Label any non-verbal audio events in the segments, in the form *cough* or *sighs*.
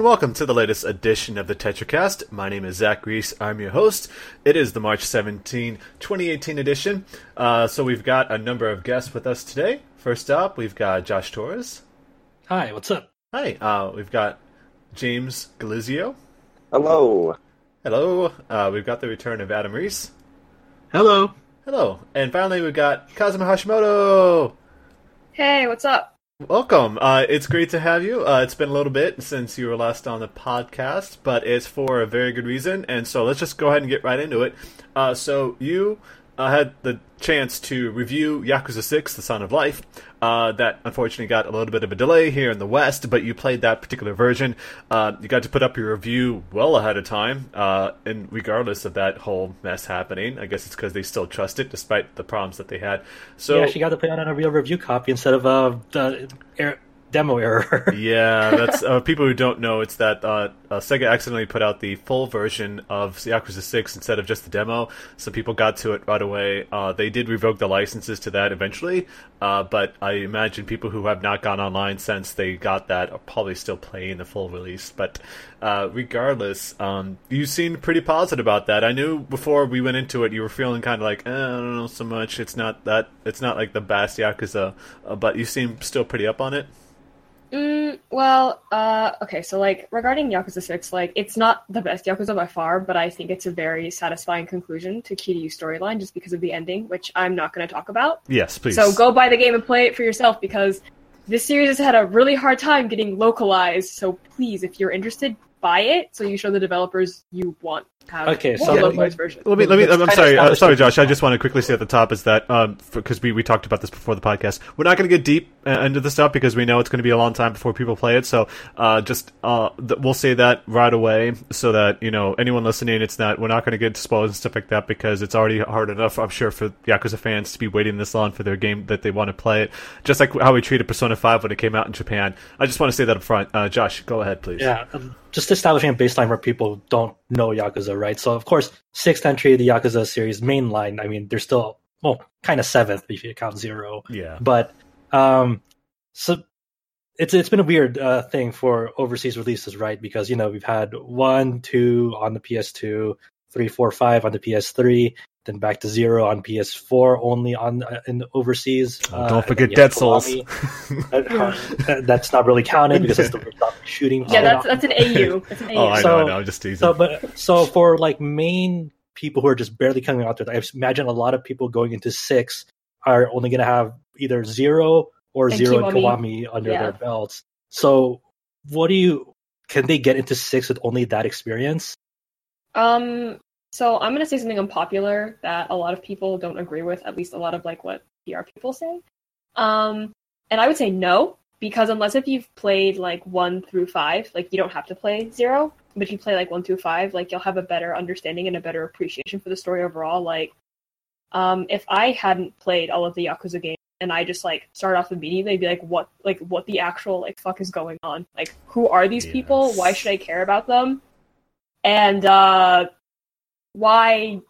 Hello and welcome to the latest edition of the TetraCast. My name is Zach Reese. I'm your host. It is the March 17, 2018 edition. Uh, so we've got a number of guests with us today. First up, we've got Josh Torres. Hi, what's up? Hi. Uh, we've got James Galizio. Hello. Hello. Uh, we've got the return of Adam Reese. Hello. Hello. And finally, we've got Kazuma Hashimoto. Hey, what's up? Welcome. Uh, it's great to have you. Uh, it's been a little bit since you were last on the podcast, but it's for a very good reason. And so let's just go ahead and get right into it. Uh, so you uh, had the chance to review Yakuza 6, The Song of Life. Uh, that unfortunately got a little bit of a delay here in the West, but you played that particular version. Uh, you got to put up your review well ahead of time, uh, and regardless of that whole mess happening, I guess it's because they still trust it despite the problems that they had. So yeah, she got to play on a real review copy instead of uh, the air, demo error. *laughs* yeah, that's uh, people who don't know. It's that uh, uh, Sega accidentally put out the full version of Yakuza Six instead of just the demo, so people got to it right away. Uh, they did revoke the licenses to that eventually, uh, but I imagine people who have not gone online since they got that are probably still playing the full release. But uh, regardless, um, you seemed pretty positive about that. I knew before we went into it, you were feeling kind of like eh, I don't know so much. It's not that. It's not like the best Yakuza, but you seem still pretty up on it. Mm, well, uh, okay, so like regarding Yakuza 6, like it's not the best Yakuza by far, but I think it's a very satisfying conclusion to Kiryu's storyline just because of the ending, which I'm not going to talk about. Yes, please. So go buy the game and play it for yourself because this series has had a really hard time getting localized. So please, if you're interested, buy it so you show the developers you want have Okay, so a let me- localized version. Let me. Let me. Let's I'm sorry. Uh, sorry, Josh. I just want to quickly say at the top is that because we we talked about this before the podcast, we're not going to get deep uh, into the stuff because we know it's going to be a long time before people play it. So uh, just uh, th- we'll say that right away so that you know anyone listening, it's not we're not going to get into spoilers and stuff like that because it's already hard enough. I'm sure for Yakuza fans to be waiting this long for their game that they want to play it, just like how we treated Persona Five when it came out in Japan. I just want to say that up front. Uh, Josh, go ahead, please. yeah, um, just establishing a baseline where people don't know Yakuza, right? So of course, sixth entry of the Yakuza series mainline. I mean, they're still well, kind of seventh if you count zero. Yeah. but um, so it's it's been a weird uh, thing for overseas releases, right? Because you know we've had one, two on the PS2, three, four, five on the PS3, then back to zero on PS4 only on uh, in overseas. Oh, Uh, don't and forget then you Dead Souls. Kiwami. *laughs* Uh, uh, that's not really counted because it's the shooting. Yeah, that's that's an AU. That's an AU. Oh, I know. So- I know. I'm just teasing. so, but so for like main people who are just barely coming out there, I imagine a lot of people going into six are only going to have either zero or And zero and Kiwami. Kiwami under Yeah. their belts. So, what do you? Can they get into six with only that experience? Um, so I'm gonna say something unpopular that a lot of people don't agree with, at least a lot of like what PR people say. Um, and I would say no, because unless if you've played like one through five, like you don't have to play zero, but if you play like one through five, like you'll have a better understanding and a better appreciation for the story overall. Like, um, if I hadn't played all of the Yakuza games and I just like start off immediately, I'd be like, what, like what the actual like fuck is going on? Like, who are these people? Why should I care about them? And uh why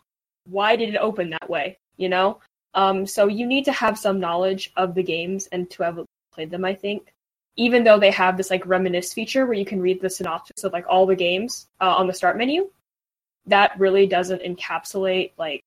why did it open that way you know um so you need to have some knowledge of the games and to have played them i think even though they have this like reminisce feature where you can read the synopsis of like all the games uh, on the start menu that really doesn't encapsulate like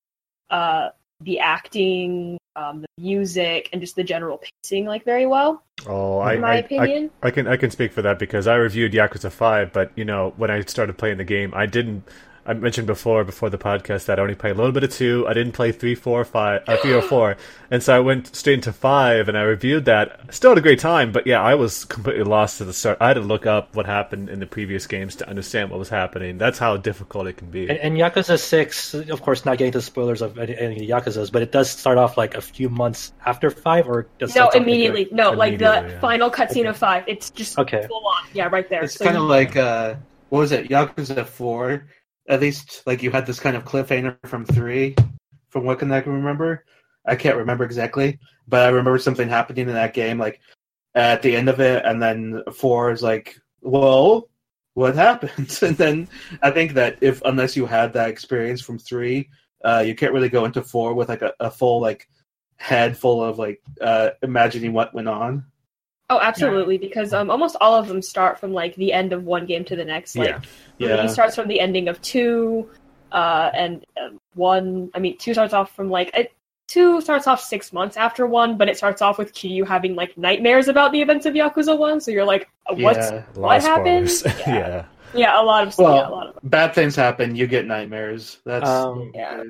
uh the acting um the music and just the general pacing like very well Oh, I, my I, I, opinion I can I can speak for that because I reviewed Yakuza Five, but you know when I started playing the game, I didn't. I mentioned before before the podcast that I only played a little bit of two. I didn't play three, four, five, uh, three or four, and so I went straight into five, and I reviewed that. Still had a great time, but yeah, I was completely lost to the start. I had to look up what happened in the previous games to understand what was happening. That's how difficult it can be. And, and Yakuza Six, of course, not getting to spoilers of any, any Yakuza's, but it does start off like a few months after five, or does no it start immediately no like the yeah. final cutscene Okay. of five it's just Okay. full on yeah right there It's So kind of like uh, what was it? Yakuza Four. At least like you had this kind of cliffhanger from three, from what can I remember. I can't remember exactly, but I remember something happening in that game, like at the end of it, and then four is like, well, what happened? *laughs* and then I think that if unless you had that experience from three, uh, you can't really go into four with like a, a full like head full of like uh, imagining what went on. Oh, absolutely, because um, almost all of them start from like the end of one game to the next. Like, Yeah. he starts from the ending of two, uh, and uh, one. I mean, two starts off from like it, two starts off six months after one, but it starts off with Kiryu having like nightmares about the events of Yakuza One. So you're like, uh, what's Yeah. What of happened? *laughs* Yeah. yeah. yeah, a lot of Well, yeah, a lot of Bad things happen. You get nightmares. That's Um, Yeah.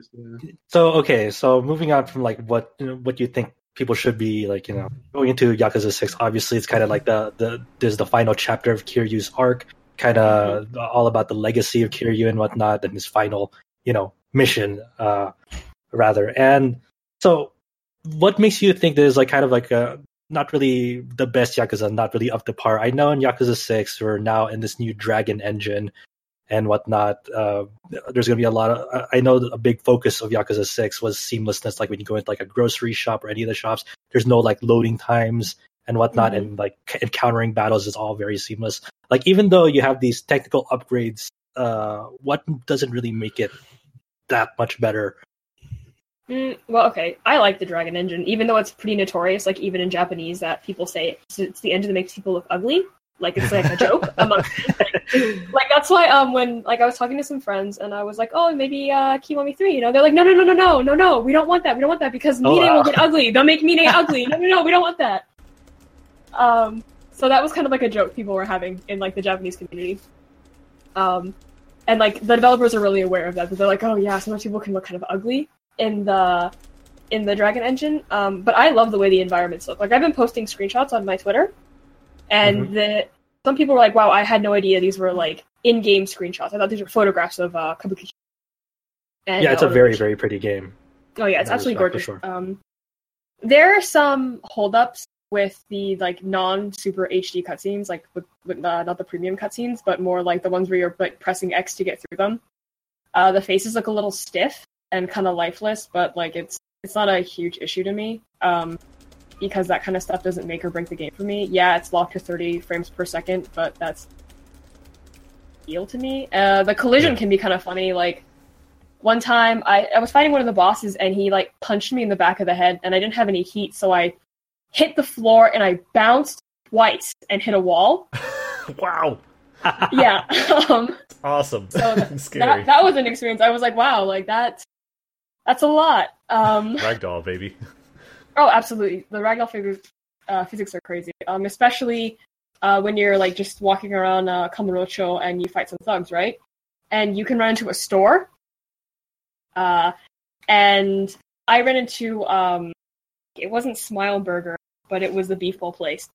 So okay, so moving on from like what you know, what you think people should be like, you know, going into Yakuza Six. Obviously, it's kind of like the the there's the final chapter of Kiryu's arc, kind of all about the legacy of Kiryu and whatnot, and his final, you know, mission, uh, rather. And so, what makes you think there's like kind of like a not really the best Yakuza, not really up to par? I know in Yakuza Six, we're now in this new Dragon engine and whatnot. Uh, there's going to be a lot of. I know that a big focus of Yakuza Six was seamlessness. Like when you go into like a grocery shop or any of the shops, there's no like loading times and whatnot, Mhm. and like encountering battles is all very seamless. Like even though you have these technical upgrades, uh, what doesn't really make it that much better? Mm, well, okay. I like the Dragon Engine, even though it's pretty notorious. Like even in Japanese, that people say it's, it's the engine that makes people look ugly. Like it's like a joke *laughs* among like that's why um when like I was talking to some friends and I was like oh maybe uh Kiwami three you know? They're like no no no no no no no we don't want that we don't want that because Oh, Mine wow. will get ugly. They'll make Mine *laughs* ugly. No no no we don't want that. Um so that was kind of like a joke people were having in like the Japanese community. Um and like the developers are really aware of that but they're like oh yeah sometimes people can look kind of ugly in the in the Dragon Engine. Um but I love the way the environments look. Like I've been posting screenshots on my Twitter and the some people were like, "Wow, I had no idea these were like in-game screenshots. I thought these were photographs of uh, Kabukicho." And, yeah, it's a uh, very very pretty game. Oh yeah, it's that absolutely gorgeous. sure. Um, there are some holdups with the like non-super HD cutscenes, like with, with uh, not the premium cutscenes, but more like the ones where you're like pressing X to get through them. Uh, the faces look a little stiff and kind of lifeless, but like it's it's not a huge issue to me. Um, because that kind of stuff doesn't make or break the game for me. Yeah, it's locked to 30 frames per second, but that's deal to me. Uh, the collision Yeah. can be kind of funny. Like one time, I, I was fighting one of the bosses, and he like punched me in the back of the head, and I didn't have any heat, so I hit the floor and I bounced twice and hit a wall. *laughs* wow. *laughs* yeah, um, Awesome. So *laughs* th- Scary. that that was an experience. I was like, wow, like that. That's a lot. Um, Ragdoll, baby. Oh, absolutely. The ragdoll figures, uh, physics are crazy. Um, especially uh, when you're like just walking around uh, Kamurocho and you fight some thugs, right? And you can run into a store. Uh, and I ran into um, it wasn't Smile Burger, but it was the beef bowl place.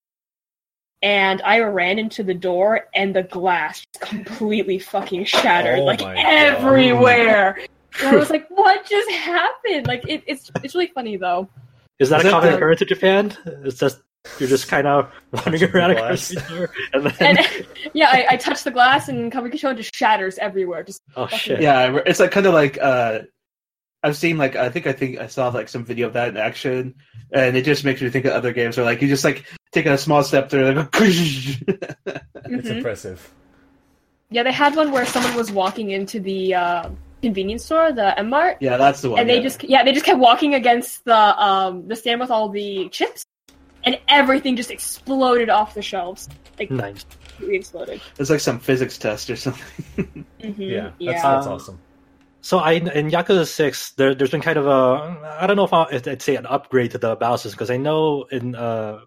And I ran into the door, and the glass just completely fucking shattered, Oh like everywhere. And I *laughs* was like, "What just happened?" Like it, it's it's really funny though. Is that Is a that common the- occurrence in Japan? It's just you're just kind of running Punching around the a glass. grocery store, *laughs* and then and *laughs* yeah, I, I touched the glass and Kabukicho just shatters everywhere. Just oh shit! Yeah, it's like kind of like uh, I've seen like I think I think I saw like some video of that in action, and it just makes me think of other games where like you just like take a small step through, like, *laughs* It's Mhm. impressive. yeah, they had one where someone was walking into the uh, convenience store, the M Mart, yeah, that's the one. and they yeah. just yeah they just kept walking against the um the stand with all the chips, and everything just exploded off the shelves. Like Nice. completely exploded. it's like some physics test or something. *laughs* hmm Yeah, that's, yeah. that's Um, awesome. So I in Yakuza Six, there, there's been kind of a I don't know if I, if I'd say an upgrade to the battle system because I know in uh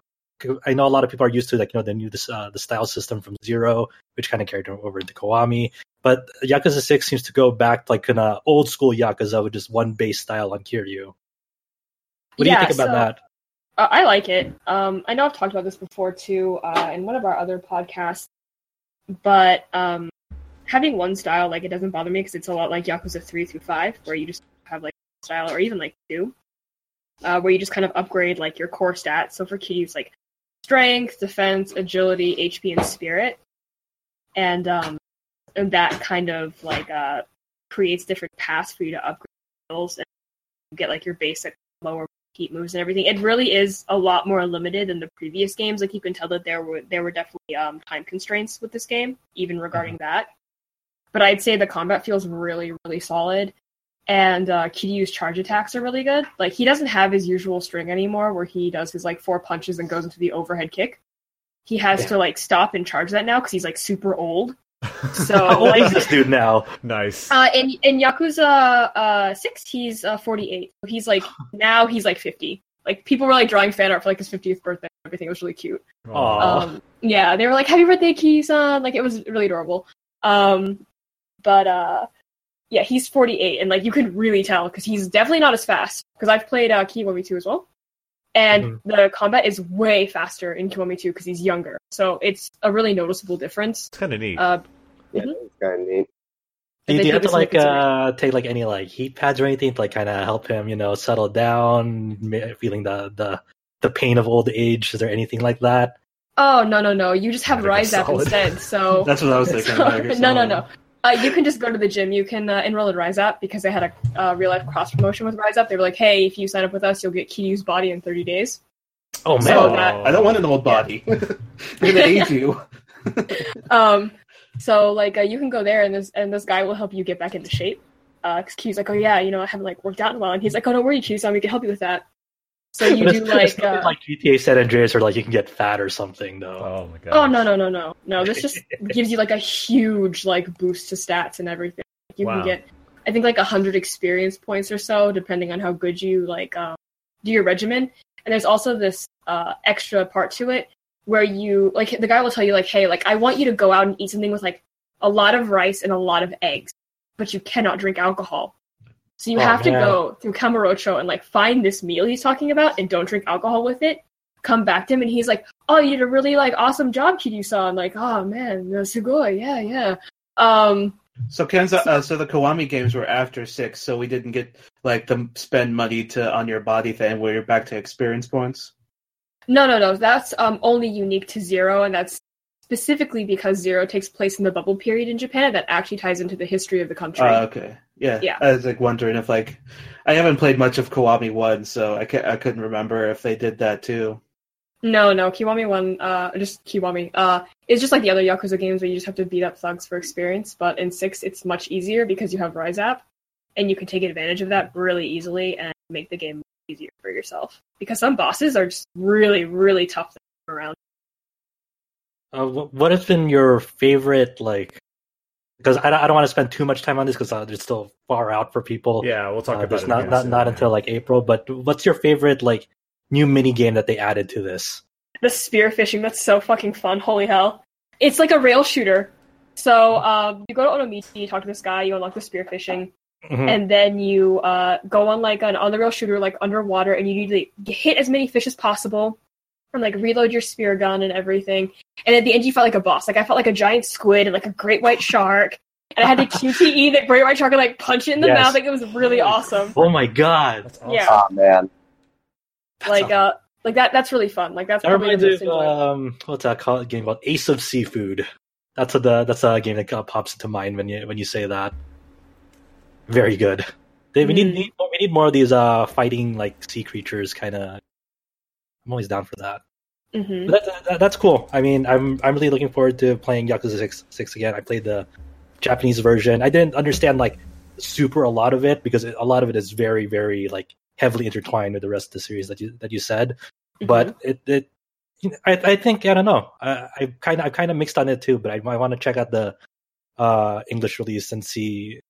I know a lot of people are used to like you know the new this uh, the style system from Zero, which kind of carried over into Kiwami. But Yakuza Six seems to go back like in a old school Yakuza with just one base style on Kiryu. What do you think about so- that? Uh, I like it. Um, I know I've talked about this before too uh, in one of our other podcasts, but um, having one style like it doesn't bother me because it's a lot like Yakuza three through five, where you just have like style or even like two, uh, where you just kind of upgrade like your core stats. So for Kiryu's like strength, defense, agility, HP, and spirit, and um, and that kind of like uh, creates different paths for you to upgrade skills and get like your basic lower heat moves and everything. It really is a lot more limited than the previous games. Like you can tell that there were there were definitely um, time constraints with this game, even regarding that. But I'd say the combat feels really really solid, and uh, Kiryu's charge attacks are really good. Like he doesn't have his usual string anymore, where he does his like four punches and goes into the overhead kick. he has Yeah. to like stop and charge that now because he's like super old. How So *laughs* old is like this dude now? nice. uh, in in Yakuza uh six, he's uh, forty eight. He's like *laughs* now he's like fifty. Like people were like drawing fan art for like his fiftieth birthday. Everything was really cute. Aw. Um, yeah, they were like, "Happy birthday, Kiryu-san!" Like it was really adorable. Um, but uh, yeah, he's 48, and like you can really tell because he's definitely not as fast. Because I've played uh, Kiwami 2 as well, and Mhm. the combat is way faster in Kiwami 2 because he's younger. So it's a really noticeable difference. It's kind of neat. Uh, Yeah, Mhm. it's kind of neat. Do you, do you have to like uh take like any like heat pads or anything to like kind of help him, you know, settle down, feeling the the the pain of old age? Is there anything like that? oh no, no, no! You just have Gotta go Rise Up instead. So *laughs* That's what I was thinking. So- *laughs* no, no, no. Uh, you can just go to the gym. You can uh, enroll in Rise Up because they had a uh, real life cross promotion with Rise Up. They were like, "Hey, if you sign up with us, you'll get Kiryu's body in 30 days." Oh man, So that- I don't want an old body. *laughs* *laughs* They're gonna age you. *laughs* Um, so like uh, you can go there, and this and this guy will help you get back into shape. Because Kiryu's like, "Oh yeah, you know, I haven't like worked out in a while," and he's like, "Oh, don't worry, Kiryu-san, we can help you with that." So you But do it's, it's like, nothing uh, like GTA San Andreas, or like you can get fat or something though. oh my god. oh no, no, no, no, no. This just *laughs* gives you like a huge like boost to stats and everything. You Wow. can get, I think, like hundred experience points or so, depending on how good you like um, do your regimen. And there's also this uh, extra part to it where you like the guy will tell you like, hey, like I want you to go out and eat something with like a lot of rice and a lot of eggs, but you cannot drink alcohol. So you Oh, have to man. go through Kamurocho and like find this meal he's talking about and don't drink alcohol with it. Come back to him and he's like, "Oh, you did a really like awesome job, Kiryu-san." Like, "Oh man, no, sugoi, yeah, yeah." Um, So Kenza, uh, so the Kiwami games were after six, so we didn't get like the spend money to on your body thing where you're back to experience points. no, no, no, that's um only unique to Zero, and that's specifically because Zero takes place in the bubble period in Japan. That actually ties into the history of the country. Uh, okay, yeah. Yeah. I was like wondering if like I haven't played much of Kiwami one, so I ca- I couldn't remember if they did that too. No, no, Kiwami one, uh, just Kiwami, uh, is just like the other Yakuza games where you just have to beat up thugs for experience. But in six, it's much easier because you have Rise Up, and you can take advantage of that really easily and make the game easier for yourself. Because some bosses are just really, really tough to around. Uh, what has been your favorite like? Because I, don't- I don't want to spend too much time on this because uh, it's still far out for people. Yeah, we'll talk Uh, about there's it. not not soon. not until like April. But what's your favorite like new mini game that they added to this? The spear fishing, that's so fucking fun. Holy hell. It's like a rail shooter. So um, you go to Onomichi, you talk to this guy, you unlock the spear fishing, Mhm. and then you uh, go on like an on the rail shooter like underwater and you need to like, hit as many fish as possible and like reload your spear gun and everything and at the end you felt like a boss like i felt like a giant squid and like a great white shark and i had to *laughs* qte the great white shark and like punch it in the Yes. mouth like it was really awesome Oh my god, That's awesome. Yeah. Oh man, That's like awesome. uh like that that's really fun like that's that probably reminds the me of um, what's that called? game called Ace of Seafood. That's a the that's a game that uh, pops into mind when you when you say that. Very good. They, we need, Mm. need we need more of these uh fighting like sea creatures kind of. I'm always down for that. Mhm. That, that, that's cool. I mean, I'm I'm really looking forward to playing Yakuza Six Six again. I played the Japanese version. I didn't understand like super a lot of it because it, a lot of it is very very like heavily intertwined with the rest of the series that you that you said. But it it I I think I don't know. I I kind of I kind of mixed on it too. But I, I want to check out the uh English release and see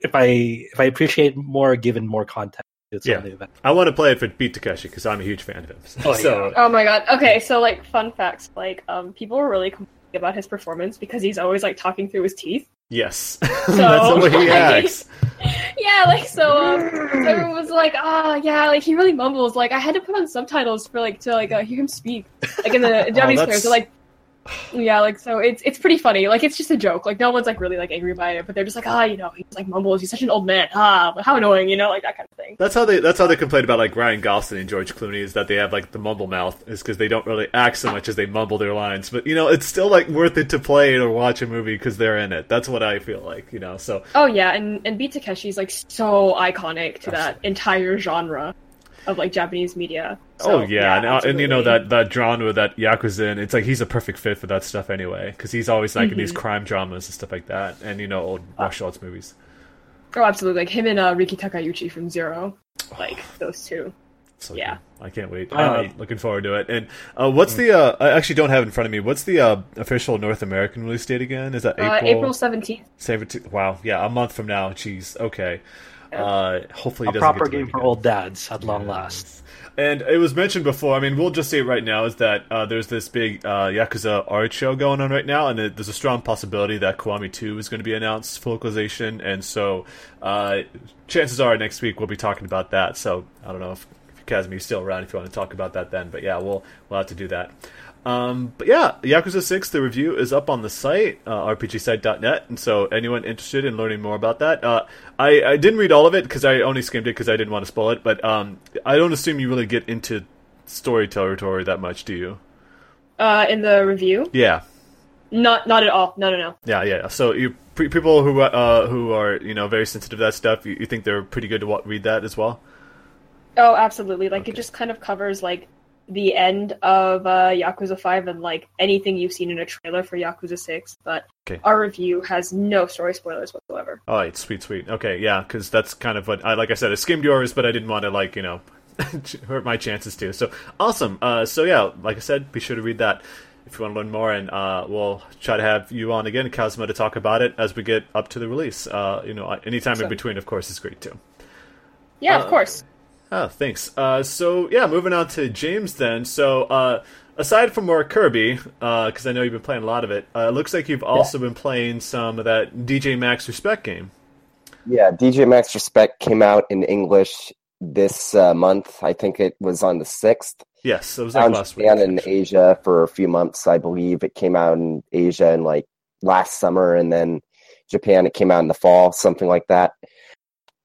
if I if I appreciate more given more context. To Yeah. of the event. I want to play it for Beat Takeshi because I'm a huge fan of him. Oh, *laughs* so Oh my god. Okay, so like fun facts. Like um people were really complaining about his performance because he's always like talking through his teeth. yes, *laughs* that's the way he *laughs* acts. yeah, like so um so everyone was like, ah yeah, like he really mumbles. Like I had to put on subtitles for like to like uh, hear him speak. Like in the Japanese that's- players. So like yeah, like so it's it's pretty funny. Like it's just a joke. Like no one's like really like angry by it, but they're just like, ah, you know, he's like mumbles, he's such an old man. Ah, but how annoying, you know, like that kind of thing. That's how they. That's how they complain about like Ryan Gosling and George Clooney is that they have like the mumble mouth is because they don't really act so much as they mumble their lines. But you know, it's still like worth it to play it or watch a movie because they're in it. That's what I feel like. You know, so Oh yeah, and and Beat Takeshi is like so iconic to that entire genre of like Japanese media. So, oh yeah, and, uh, and you know that that genre that Yakuza in, it's like he's a perfect fit for that stuff anyway because he's always like in these Mm-hmm. crime dramas and stuff like that, and you know old martial arts movies. Oh, absolutely. Like him and uh, Riki Takeuchi from Zero, like those two. So Yeah. I can't wait. All Uh, right. looking forward to it. And uh, what's the? Uh, I actually don't have it in front of me. What's the uh, official North American release date again? Is that April? Uh, April seventeenth. 17th? Wow, yeah, a month from now. Jeez, okay. Uh, hopefully, A proper get game for old dads at long last. And it was mentioned before. I mean, we'll just say it right now is that uh, there's this big uh, Yakuza art show going on right now, and there's a strong possibility that Kiwami 2 is going to be announced for localization. And so, uh, chances are next week we'll be talking about that. So I don't know if, if Kazuma is still around if you want to talk about that then. But yeah, we'll we'll have to do that. Um, but yeah, Yakuza 6, the review is up on the site, uh, rpgsite.net, and so anyone interested in learning more about that, uh, I, I didn't read all of it because I only skimmed it because I didn't want to spoil it, but um, I don't assume you really get into story territory that much, do you? Uh, in the review, Yeah, not not at all. No, no, no. yeah, yeah. So you pre- people who uh, who are you know very sensitive to that stuff, you, you think they're pretty good to wa- read that as well? Oh, absolutely. Like Okay. it just kind of covers like the end of uh, Yakuza Five and like anything you've seen in a trailer for Yakuza Six. But Okay. our review has no story spoilers whatsoever. All right, sweet, sweet. Okay, yeah, because that's kind of what I like. I said, I skimmed yours, but I didn't want to like you know *laughs* hurt my chances too. So awesome. Uh, so yeah, like I said, be sure to read that if you want to learn more, and uh, we'll try to have you on again, Kazuma, to talk about it as we get up to the release. Uh, you know, anytime in between, of course, is great too. Yeah, Uh, of course. Oh, thanks. Uh, so yeah, moving on to James then. So uh, aside from more Kirby, because I know you've been playing a lot of it, uh, it looks like you've also been playing some of that DJ Max Respect game. Yeah, DJ Max Respect came out in English this uh, month. I think it was on the 6th. Yes, it was like last week. And Asia for a few months, I believe. It came out in Asia in like last summer, and then Japan, it came out in the fall, something like that.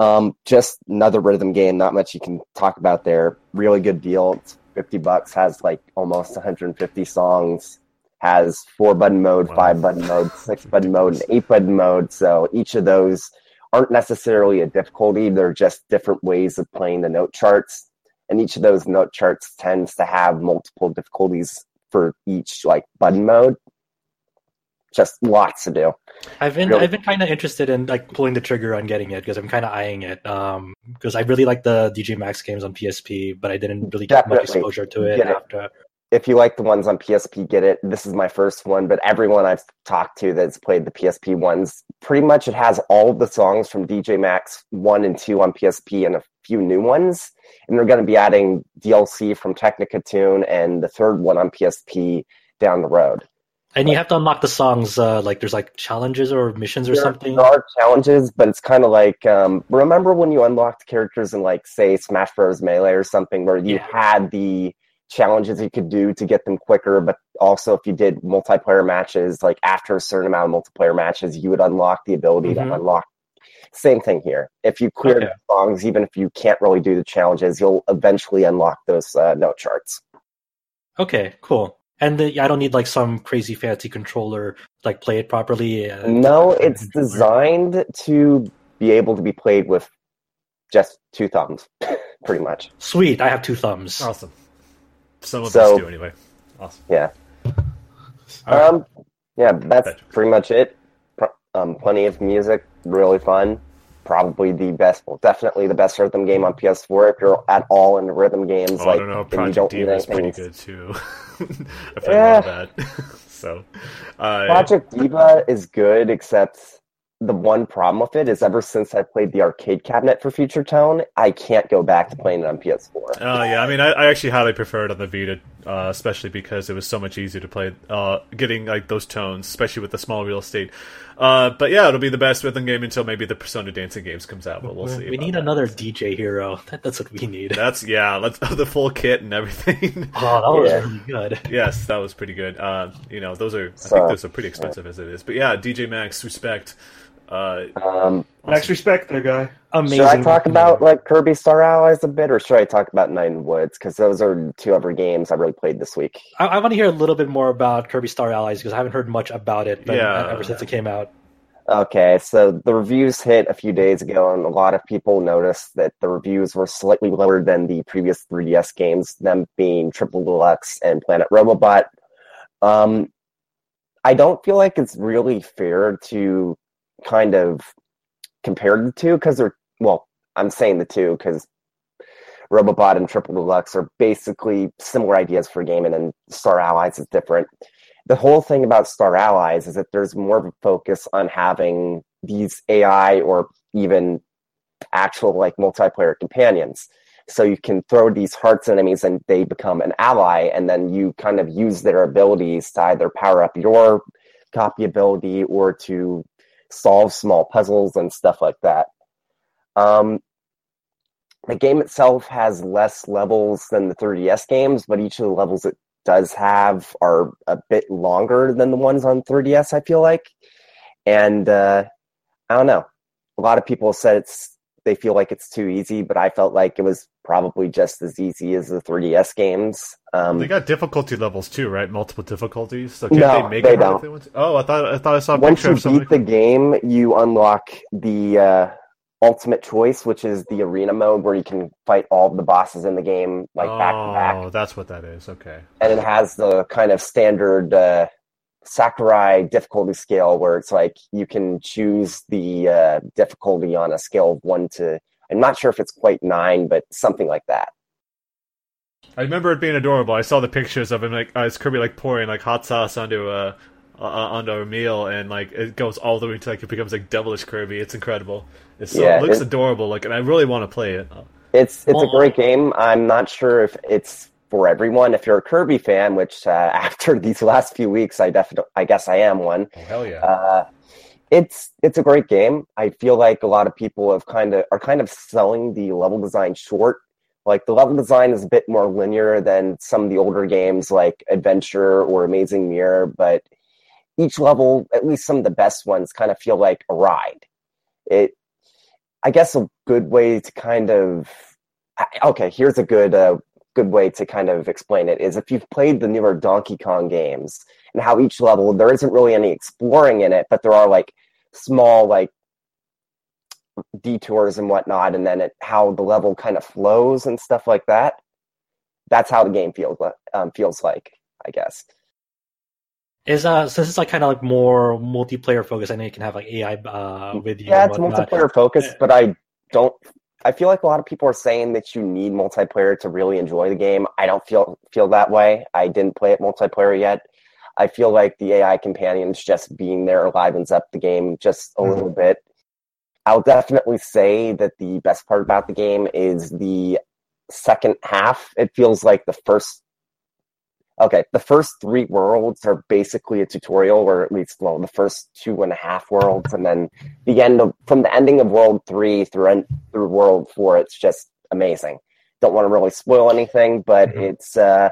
Um, just another rhythm game. Not much you can talk about there. Really good deal. It's 50 bucks, has like almost 150 songs, has four button mode, Wow. five button mode, six button mode, and eight button mode. So each of those aren't necessarily a difficulty. They're just different ways of playing the note charts. And each of those note charts tends to have multiple difficulties for each like button mode. Just lots to do. I've been Really? I've been kind of interested in like pulling the trigger on getting it because I'm kind of eyeing it. Um, because I really like the DJ Max games on PSP, but I didn't really get much exposure to it it. after. if you like the ones on PSP, get it. This is my first one, but everyone I've talked to that's played the PSP ones, pretty much it has all of the songs from DJ Max 1 and 2 on PSP and a few new ones. And they're going to be adding DLC from Technika Tune and the third one on PSP down the road. And you have to unlock the songs. Uh, like there's like challenges or missions or There- something. There are challenges, but it's kind of like um, remember when you unlocked characters in like say Smash Bros. Melee or something, where you Yeah. had the challenges you could do to get them quicker, but also if you did multiplayer matches, like after a certain amount of multiplayer matches, you would unlock the ability Mhm. to unlock. Same thing here. If you clear Okay. the songs, even if you can't really do the challenges, you'll eventually unlock those uh, note charts. Okay, cool. And the, I don't need like some crazy fancy controller like play it properly. uh, No, to- it's designed to be able to be played with just two thumbs, *laughs* pretty much. Sweet, I have two thumbs. Awesome. Some of So- us do anyway. Awesome. Yeah. All right. Um, yeah, that's pretty much it. Um, plenty of music, really fun. Probably the best, well, definitely the best rhythm game on PS4. If you're at all into rhythm games, Oh, like I don't know. Project Diva is pretty good too. *laughs* I've Yeah. that. *laughs* so, uh, Project Diva is good, except the one problem with it is ever since I played the arcade cabinet for Future Tone, I can't go back to playing it on PS4. Uh, yeah, I mean, I, I actually highly prefer it on the Vita, uh, especially because it was so much easier to play, uh, getting like those tones, especially with the small real estate. Uh, but yeah, it'll be the best rhythm game until maybe the Persona Dancing games comes out. But we'll see. we need that. another DJ hero. *laughs* That, that's what we need. That's yeah. Let's *laughs* the full kit and everything. *laughs* Oh, that was Yeah. really good. yes, that was pretty good. Uh, you know, those are I think those are pretty expensive as it is. But yeah, DJ Max, respect. Uh, Um, Max respect there, guy. Amazing. should I talk about like Kirby Star Allies a bit, or should I talk about Night in Woods? Because those are two other games I really played this week. I, I want to hear a little bit more about Kirby Star Allies because I haven't heard much about it. But Yeah. ever since it came out. Okay, so the reviews hit a few days ago, and a lot of people noticed that the reviews were slightly lower than the previous 3DS games, them being Triple Deluxe and Planet Robobot. Um, I don't feel like it's really fair to kind of compared the two because they're, well, I'm saying the two because Robobot and Triple Deluxe are basically similar ideas for gaming, and Star Allies is different. The whole thing about Star Allies is that there's more of a focus on having these AI or even actual like multiplayer companions. So you can throw these hearts enemies and they become an ally, and then you kind of use their abilities to either power up your copy ability or to solve small puzzles and stuff like that. Um, the game itself has less levels than the 3DS games, but each of the levels it does have are a bit longer than the ones on 3DS, I feel like. And uh, I don't know. A lot of people said it's they feel like it's too easy, but I felt like it was probably just as easy as the 3DS games. Um, They got difficulty levels too, right? Multiple difficulties. So can No, they make they it don't. they? Oh, I thought I thought I saw a once you beat the game, you unlock the uh, ultimate choice, which is the arena mode where you can fight all the bosses in the game like back to back. Oh, that's what that is. Okay. and it has the kind of standard uh, Sakurai difficulty scale where it's like you can choose the uh, difficulty on a scale of one to. I'm not sure if it's quite nine, but something like that. I remember it being adorable. I saw the pictures of him like uh, it's Kirby like pouring like hot sauce onto a uh, onto a meal, and like it goes all the way to like it becomes like devilish Kirby. It's incredible. It's so, Yeah, it looks it- adorable. Like, and I really want to play it. It's it's Well- a great game. I'm not sure if it's for everyone. If you're a Kirby fan, which uh, *laughs* after these last few weeks, I definitely I guess I am one. Oh hell yeah! Uh, it's it's a great game. I feel like a lot of people have kind of are kind of selling the level design short. Like the level design is a bit more linear than some of the older games like Adventure or Amazing Mirror, but each level, at least some of the best ones, kind of feel like a ride. It, I guess, a good way to kind of okay. Here's a good uh, good way to kind of explain it is if you've played the newer Donkey Kong games and how each level there isn't really any exploring in it, but there are like small like detours and whatnot, and then it, how the level kind of flows and stuff like that. That's how the game feels li- um, feels like, I guess. Is uh since it's like kind of like more multiplayer focused, I know you can have like AI uh with you. Yeah, it's whatnot. multiplayer focused, but I don't. I feel like a lot of people are saying that you need multiplayer to really enjoy the game. I don't feel feel that way. I didn't play it multiplayer yet. I feel like the AI companions just being there livens up the game just a Mhm. little bit. I'll definitely say that the best part about the game is the second half. It feels like the first. Okay, the first three worlds are basically a tutorial, or at least well, the first two and a half worlds, and then the end of from the ending of World Three through en- through World Four. It's just amazing. Don't want to really spoil anything, but Mhm. it's uh,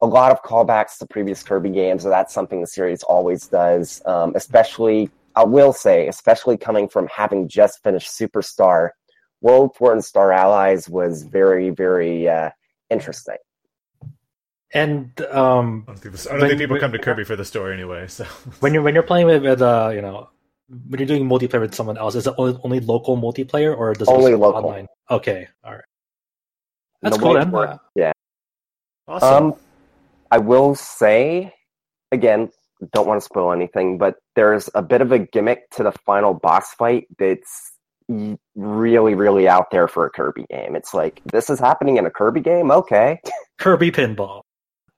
a lot of callbacks to previous Kirby games. So that's something the series always does. Um, especially, I will say, especially coming from having just finished Superstar, World Four and Star Allies was very, very uh, interesting. And um I don't think, this- I don't think people when- come to Kirby for the story anyway. So *laughs* when you're when you're playing with, with uh you know when you're doing multiplayer with someone else, is it only, only local multiplayer or does it Only also local. online? Okay, all right. That's The cool. Then. Yeah. awesome. Um, I will say again, don't want to spoil anything, but there's a bit of a gimmick to the final boss fight that's really, really out there for a Kirby game. It's like this is happening in a Kirby game. Okay, *laughs* Kirby pinball.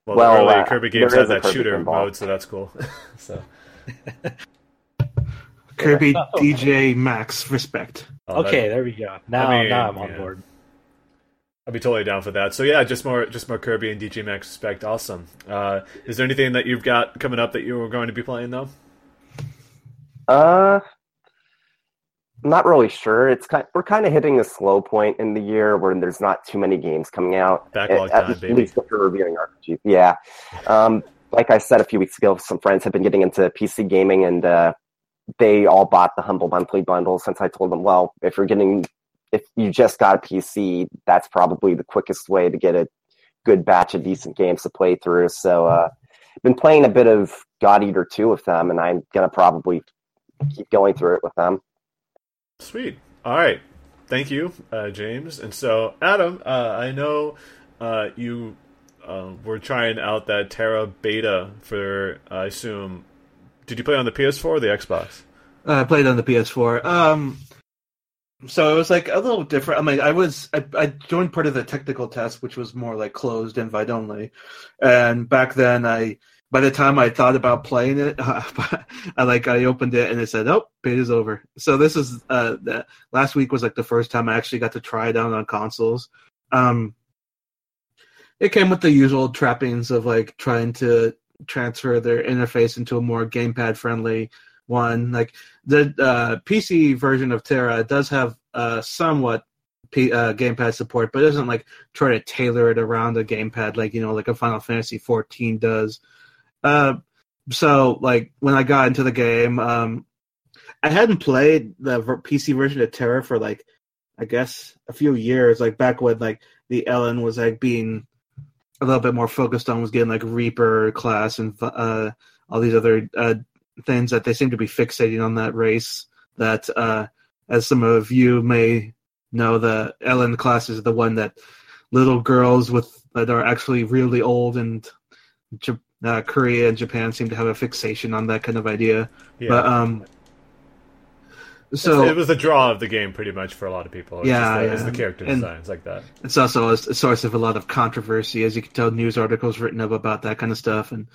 Well, well, early uh, Kirby games there had that shooter pinball. mode, so that's cool. *laughs* so *laughs* Kirby Yeah. *laughs* Oh. DJ Max, respect. oh, that- okay, there we go. Now, mean, now I'm on yeah. board. I'd be totally down for that. So yeah, just more, just more Kirby and DJ Max respect. Awesome. Uh, is there anything that you've got coming up that you were going to be playing though? uh, I'm not really sure. It's kind we're kind of hitting a slow point in the year where there's not too many games coming out. Backlog at, time, at baby. least reviewing RPGs. Yeah. Um, like I said a few weeks ago, some friends have been getting into PC gaming and uh, they all bought the Humble Monthly bundle since I told them, well, if you're getting, if you just got a PC, that's probably the quickest way to get a good batch of decent games to play through. So, uh, I've been playing a bit of God Eater 2 with them, and I'm going to probably keep going through it with them. Sweet. All right. Thank you, uh, James. And so, Adam, uh, I know uh, you uh, were trying out that TERA beta for, I assume. Did you play on the PS4 or the Xbox? I played on the PS4. Um, so it was like a little different. I mean, I was I, I joined part of the technical test, which was more like closed invite only, and back then I by the time I thought about playing it, *laughs* I like I opened it and it said, "Oh, beta's over." So this is uh, the, last week was like the first time I actually got to try it out on consoles. Um, it came with the usual trappings of like trying to transfer their interface into a more gamepad friendly one. Like the uh, PC version of TERA does have uh, somewhat P- uh, gamepad support, but it doesn't like try to tailor it around a gamepad like you know like a Final Fantasy 14 does. Uh, so like when I got into the game, um, I hadn't played the PC version of TERA for like I guess a few years, like back when like the Elin was like being a little bit more focused on was getting like Reaper class and uh, all these other uh, things that they seem to be fixating on that race. That, uh, as some of you may know, the Elin class is the one that little girls with that are actually really old and uh, Korea and Japan seem to have a fixation on that kind of idea. Yeah. But um, so it was the draw of the game, pretty much for a lot of people. It's yeah, the, yeah. It's the character and designs like that. It's also a, source of a lot of controversy, as you can tell. News articles written up about that kind of stuff, and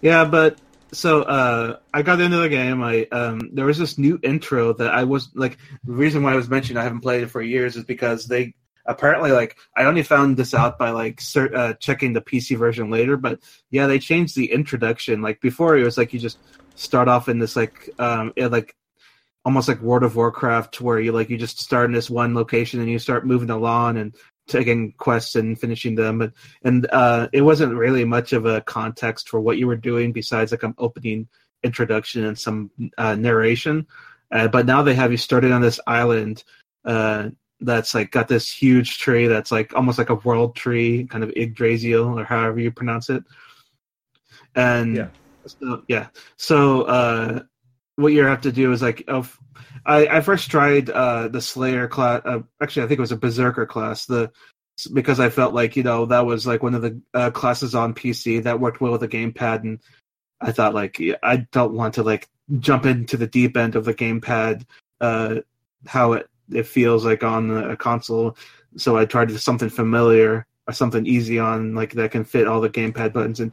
yeah. But so uh, I got into the game. I um, there was this new intro that I was like. The reason why I was mentioning I haven't played it for years is because they apparently like I only found this out by like uh, checking the PC version later. But yeah, they changed the introduction. Like before, it was like you just start off in this like um, it, like almost like World of Warcraft, where you like you just start in this one location and you start moving along and taking quests and finishing them. But and uh, it wasn't really much of a context for what you were doing besides like an opening introduction and some uh, narration. Uh, but now they have you started on this island uh, that's like got this huge tree that's like almost like a world tree, kind of Yggdrasil or however you pronounce it. And yeah, so, yeah. So uh, what you have to do is like oh, I, I first tried uh, the Slayer class. Uh, actually, I think it was a Berserker class. The because I felt like you know that was like one of the uh, classes on PC that worked well with the gamepad, and I thought like I don't want to like jump into the deep end of the gamepad, uh, how it it feels like on a console. So I tried something familiar or something easy on like that can fit all the gamepad buttons and.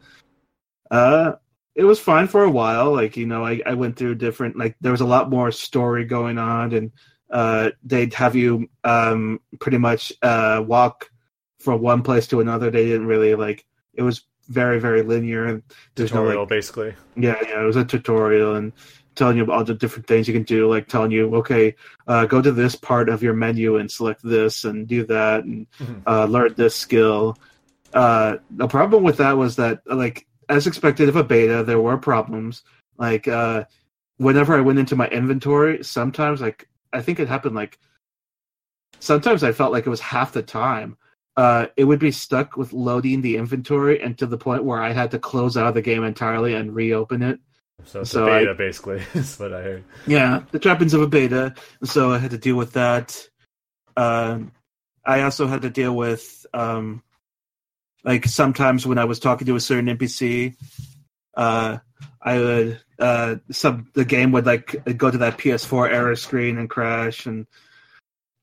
Uh, it was fine for a while. Like you know, I, I went through different like there was a lot more story going on, and uh, they'd have you um, pretty much uh, walk from one place to another. They didn't really like it was very very linear. There's tutorial, no like, basically. Yeah, yeah, it was a tutorial and telling you about all the different things you can do, like telling you, okay, uh, go to this part of your menu and select this and do that and mm-hmm. uh, learn this skill. Uh, the problem with that was that like as expected of a beta, there were problems. Like uh, whenever I went into my inventory, sometimes like I think it happened like sometimes I felt like it was half the time. Uh, it would be stuck with loading the inventory and to the point where I had to close out of the game entirely and reopen it. So it's so a beta, I, basically, *laughs* is what I heard. Yeah, the trappings of a beta. So I had to deal with that. Uh, I also had to deal with um, like sometimes when I was talking to a certain NPC, uh, I would uh, some the game would like go to that PS4 error screen and crash and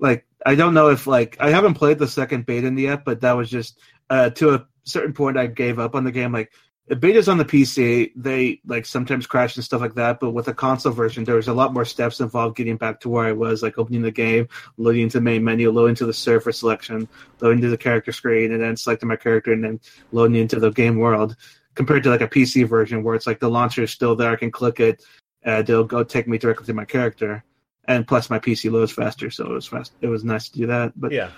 like I don't know if like I haven't played the second beta yet, but that was just uh, to a certain point I gave up on the game. Like betas on the PC, they like sometimes crash and stuff like that. But with the console version, there was a lot more steps involved getting back to where I was, like opening the game, loading into the main menu, loading to the server selection, loading to the character screen, and then selecting my character, and then loading into the game world. Compared to like a PC version where it's like the launcher is still there, I can click it, and it'll go take me directly to my character. And plus, my PC loads faster, so it was fast. It was nice to do that. But yeah,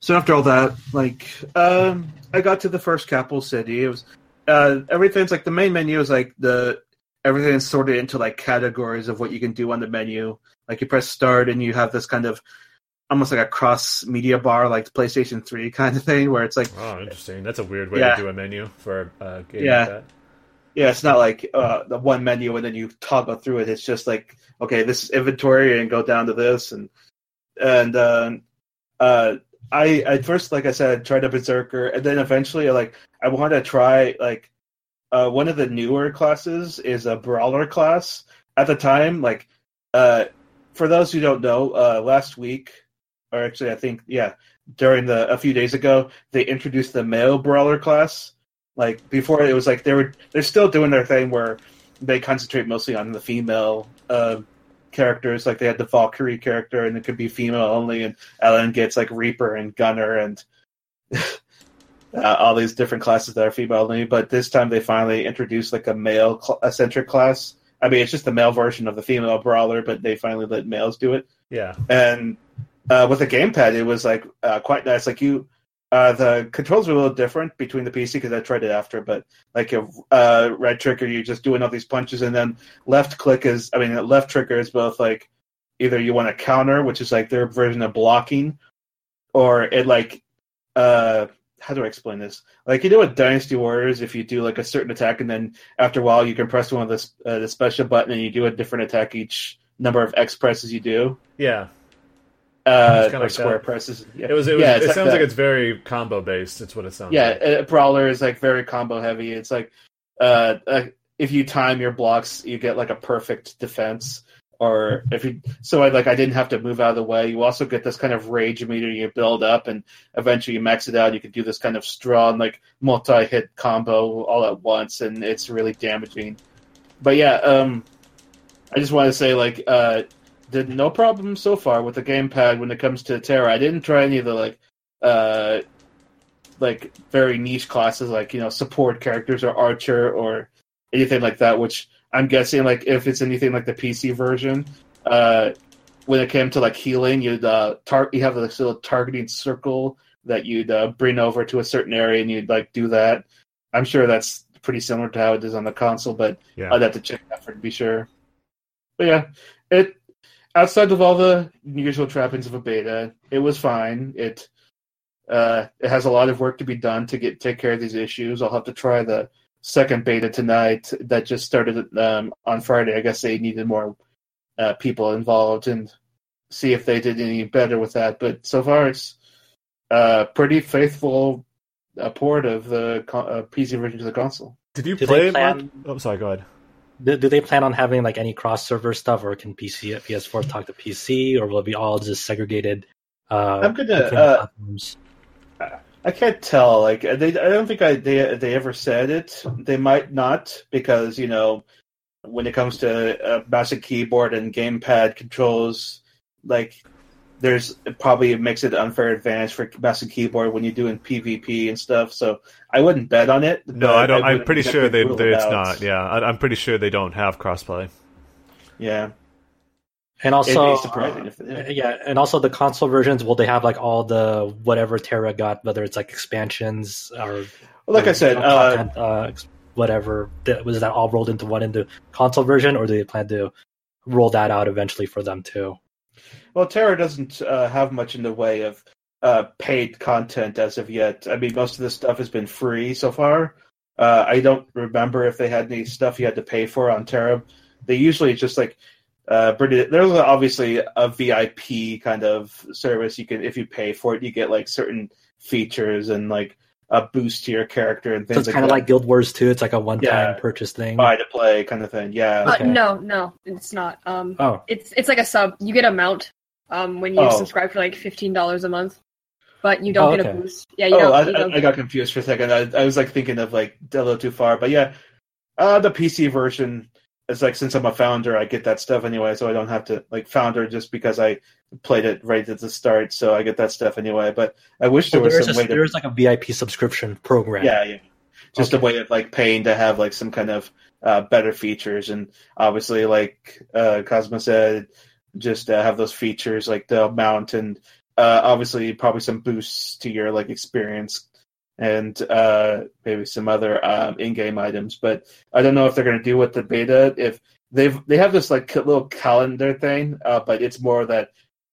so after all that, like, um, I got to the first capital city. It was uh, everything's like the main menu is like the everything's sorted into like categories of what you can do on the menu. Like you press start and you have this kind of almost like a cross media bar, like PlayStation Three *laughs* kind of thing, where it's like, oh, interesting. That's a weird way yeah. to do a menu for a game yeah. like that. Yeah, it's not like uh, the one menu and then you toggle through it. It's just like, okay, this is inventory and go down to this and and uh, uh, I at first, like I said, tried a berserker, and then eventually, like I wanted to try like uh, one of the newer classes is a brawler class. At the time, like uh, for those who don't know, uh, last week, or actually, I think yeah, during the a few days ago, they introduced the male brawler class. Like before, it was like they were they're still doing their thing where they concentrate mostly on the female uh, characters. Like they had the Valkyrie character, and it could be female only, and Elin gets like Reaper and Gunner and *laughs* uh, all these different classes that are female only. But this time they finally introduced like a male cl- eccentric class. I mean, it's just the male version of the female brawler, but they finally let males do it. Yeah. And uh, with the gamepad, it was like uh, quite nice. Like you, uh, the controls were a little different between the PC because I tried it after. But like a uh, right trigger, you're just doing all these punches, and then left click is, I mean, left trigger is both like either you want to counter, which is like their version of blocking, or it like uh how do I explain this? Like you do with Dynasty Warriors, if you do like a certain attack, and then after a while you can press one of the uh, the special button, and you do a different attack each number of X presses you do. Yeah. Uh, *laughs* kinda or like square that. presses. Yeah. It was. It, was, Yeah, it sounds like like it's very combo based. It's what it sounds like. yeah, like. a brawler is like very combo heavy. It's like uh, uh, if you time your blocks, you get like a perfect defense. Or if you so I like I didn't have to move out of the way. You also get this kind of rage meter you build up, and eventually you max it out. You can do this kind of strong like multi hit combo all at once, and it's really damaging. But yeah, um, I just want to say like uh, did no problem so far with the gamepad when it comes to TERA. I didn't try any of the like uh like very niche classes like you know support characters or archer or anything like that which i'm guessing like if it's anything like the pc version uh when it came to like healing you'd uh tar- you have this little targeting circle that you'd uh, bring over to a certain area and you'd like do that i'm sure that's pretty similar to how it is on the console but Yeah. i'd have to check that for to be sure but yeah it outside of all the usual trappings of a beta it was fine it uh, it has a lot of work to be done to get take care of these issues. I'll have to try the second beta tonight that just started um, on Friday. I guess they needed more uh, people involved and see if they did any better with that. But so far, it's uh, pretty faithful uh, port of the co- uh, PC version to the console. Did you Do play they it, Oh, sorry. Go ahead. Do, do they plan on having like any cross server stuff, or can PC PS4 talk to PC, or will it be all just segregated? Uh, I'm gonna, uh, platforms? I can't tell. Like they, I don't think I they they ever said it. They might not because you know when it comes to uh, mouse and keyboard and gamepad controls, like there's it probably makes it an unfair advantage for mouse and keyboard when you're doing PvP and stuff. So I wouldn't bet on it. No, I don't. I'm pretty sure they, they it it's out. not. Yeah, I, I'm pretty sure they don't have crossplay. Yeah, And also, be if uh, yeah. yeah, and also the console versions. Will they have like all the whatever TERA got, whether it's like expansions or Well, like I said, you know, uh, content, uh, ex- whatever that was that all rolled into one into console version, or do they plan to roll that out eventually for them too? Well, TERA doesn't uh, have much in the way of uh, paid content as of yet. I mean, most of this stuff has been free so far. Uh, I don't remember if they had any stuff you had to pay for on TERA. They usually just like uh, British. There's obviously a VIP kind of service. You can, if you pay for it, you get like certain features and like a boost to your character and things. So things it's kind of like Guild Wars 2. It's like a one-time Yeah. purchase thing. buy to play kind of thing. Yeah. Uh, Okay. no, no, it's not. Um, Oh, it's it's like a sub. You get a mount um when you Oh. subscribe for like fifteen dollars a month, but you don't Oh, get a boost. Yeah, you oh, don't. I, you I, don't I got confused for a second. I, I was like thinking of like a little too far, but yeah, uh, the PC version It's like since I'm a founder, I get that stuff anyway, so I don't have to like founder just because I played it right at the start, so I get that stuff anyway. But I wish there so was some a, way to there's like a VIP subscription program. yeah, yeah, just a way of like paying to have like some kind of uh, better features, and obviously like uh, Cosmo said, just uh, have those features like the mount and uh, obviously probably some boosts to your like experience and uh, maybe some other um, in-game items. But I don't know if they're going to do with the beta. If they've they have this like little calendar thing, uh, but it's more that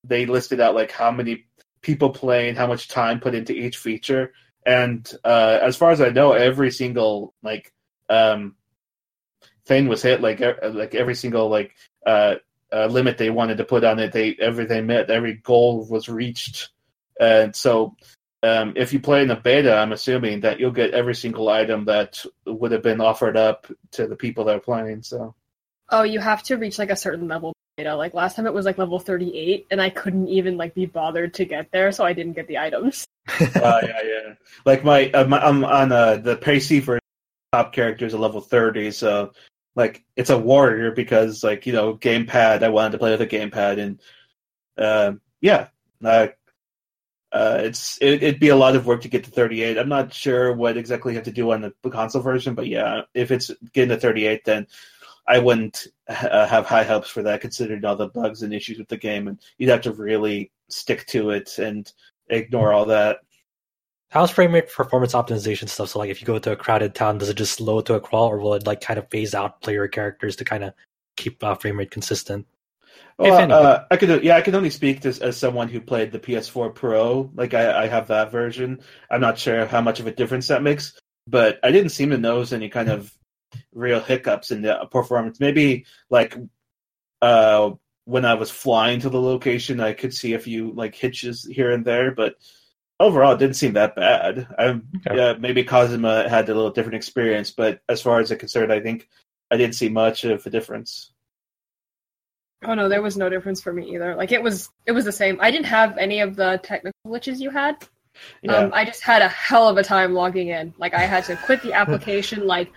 they listed out like how many people playing, how much time put into each feature, and uh, as far as I know, every single like um, thing was hit. Like e- like every single like uh, uh, limit they wanted to put on it, they everything met. Every goal was reached, and so. Um, if you play in the beta, I'm assuming that you'll get every single item that would have been offered up to the people that are playing. So, Oh, you have to reach like a certain level beta. Like last time it was like level 38 and I couldn't even like be bothered to get there, so I didn't get the items. *laughs* uh, yeah, yeah. Like my, uh, my I'm on uh, the PC for top characters at level 30, so like it's a warrior because like you know gamepad. I wanted to play with a gamepad, and uh, yeah, uh, uh, it's it, would be a lot of work to get to 38. I'm not sure what exactly you have to do on the console version, but yeah, if it's getting to 38, then I wouldn't uh, have high hopes for that, considering all the bugs and issues with the game, and you'd have to really stick to it and ignore all that. How's frame rate performance optimization stuff? So, like, if you go to a crowded town, does it just slow to a crawl, or will it like kind of phase out player characters to kind of keep uh, frame rate consistent? Well, uh, I could, yeah, I can only speak to, as someone who played the PS4 Pro. Like, I, I have that version. I'm not sure how much of a difference that makes, but I didn't seem to notice any kind of real hiccups in the performance. Maybe like uh, when I was flying to the location, I could see a few like hitches here and there, but overall, it didn't seem that bad. I, okay. yeah, maybe Kazuma had a little different experience, but as far as I'm concerned, I think I didn't see much of a difference. Oh no, there was no difference for me either. Like it was, it was the same. I didn't have any of the technical glitches you had. Yeah. Um, I just had a hell of a time logging in. Like I had to quit the application like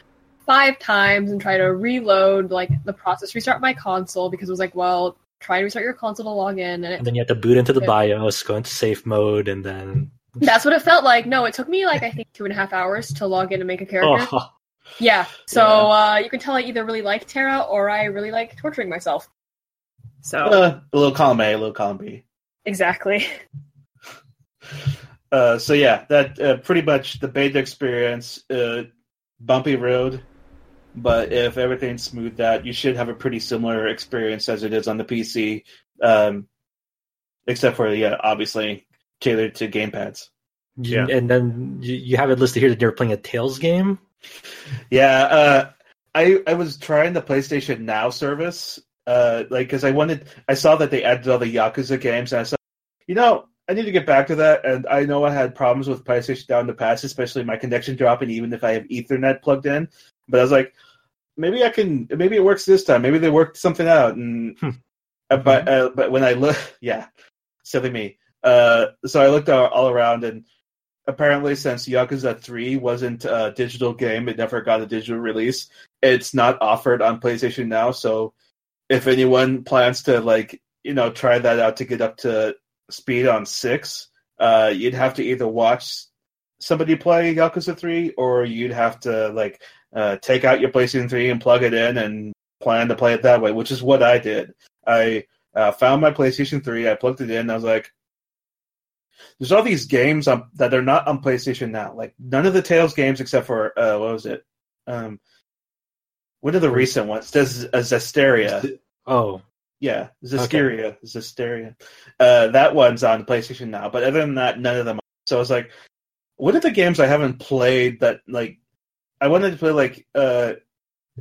five times and try to reload like the process, restart my console because it was like, well, try to restart your console to log in, and, it, and then you have to boot into the BIOS, go into safe mode, and then. That's what it felt like. No, it took me like I think two and a half hours to log in and make a character. *laughs* Oh. Yeah, so yeah. Uh, you can tell I either really like TERA or I really like torturing myself. So uh, a little column A, a little column B. Exactly. *laughs* Uh, so yeah, that uh, pretty much the beta experience. Uh, bumpy road, but if everything's smoothed out, you should have a pretty similar experience as it is on the PC. Um, except for yeah, obviously tailored to gamepads. Yeah, and then you have it listed here that you're playing a Tales game. Yeah, uh, I I was trying the PlayStation Now service uh, like because I wanted, I saw that they added all the Yakuza games, and I said, you know, I need to get back to that. And I know I had problems with PlayStation Now in the past, especially my connection dropping, even if I have Ethernet plugged in. But I was like, maybe I can, maybe it works this time. Maybe they worked something out. And hmm. uh, but uh, but when I look, *laughs* yeah, silly me. Uh, so I looked all, all around, and apparently, since Yakuza Three wasn't a digital game, it never got a digital release. It's not offered on PlayStation Now, so if anyone plans to like you know try that out to get up to speed on six, uh, you'd have to either watch somebody play Yakuza three, or you'd have to like uh, take out your PlayStation three and plug it in and plan to play it that way, which is what I did. I uh, found my PlayStation three, I plugged it in, I was like, "There's all these games on, that are not on PlayStation now. Like none of the Tales games except for uh, what was it? Um, what are the recent ones? Does a Zestiria? Oh, yeah, Zestiria, okay. Zestiria. Uh, that one's on PlayStation now, but other than that, none of them. Are. So I was like, what are the games I haven't played that like I wanted to play like uh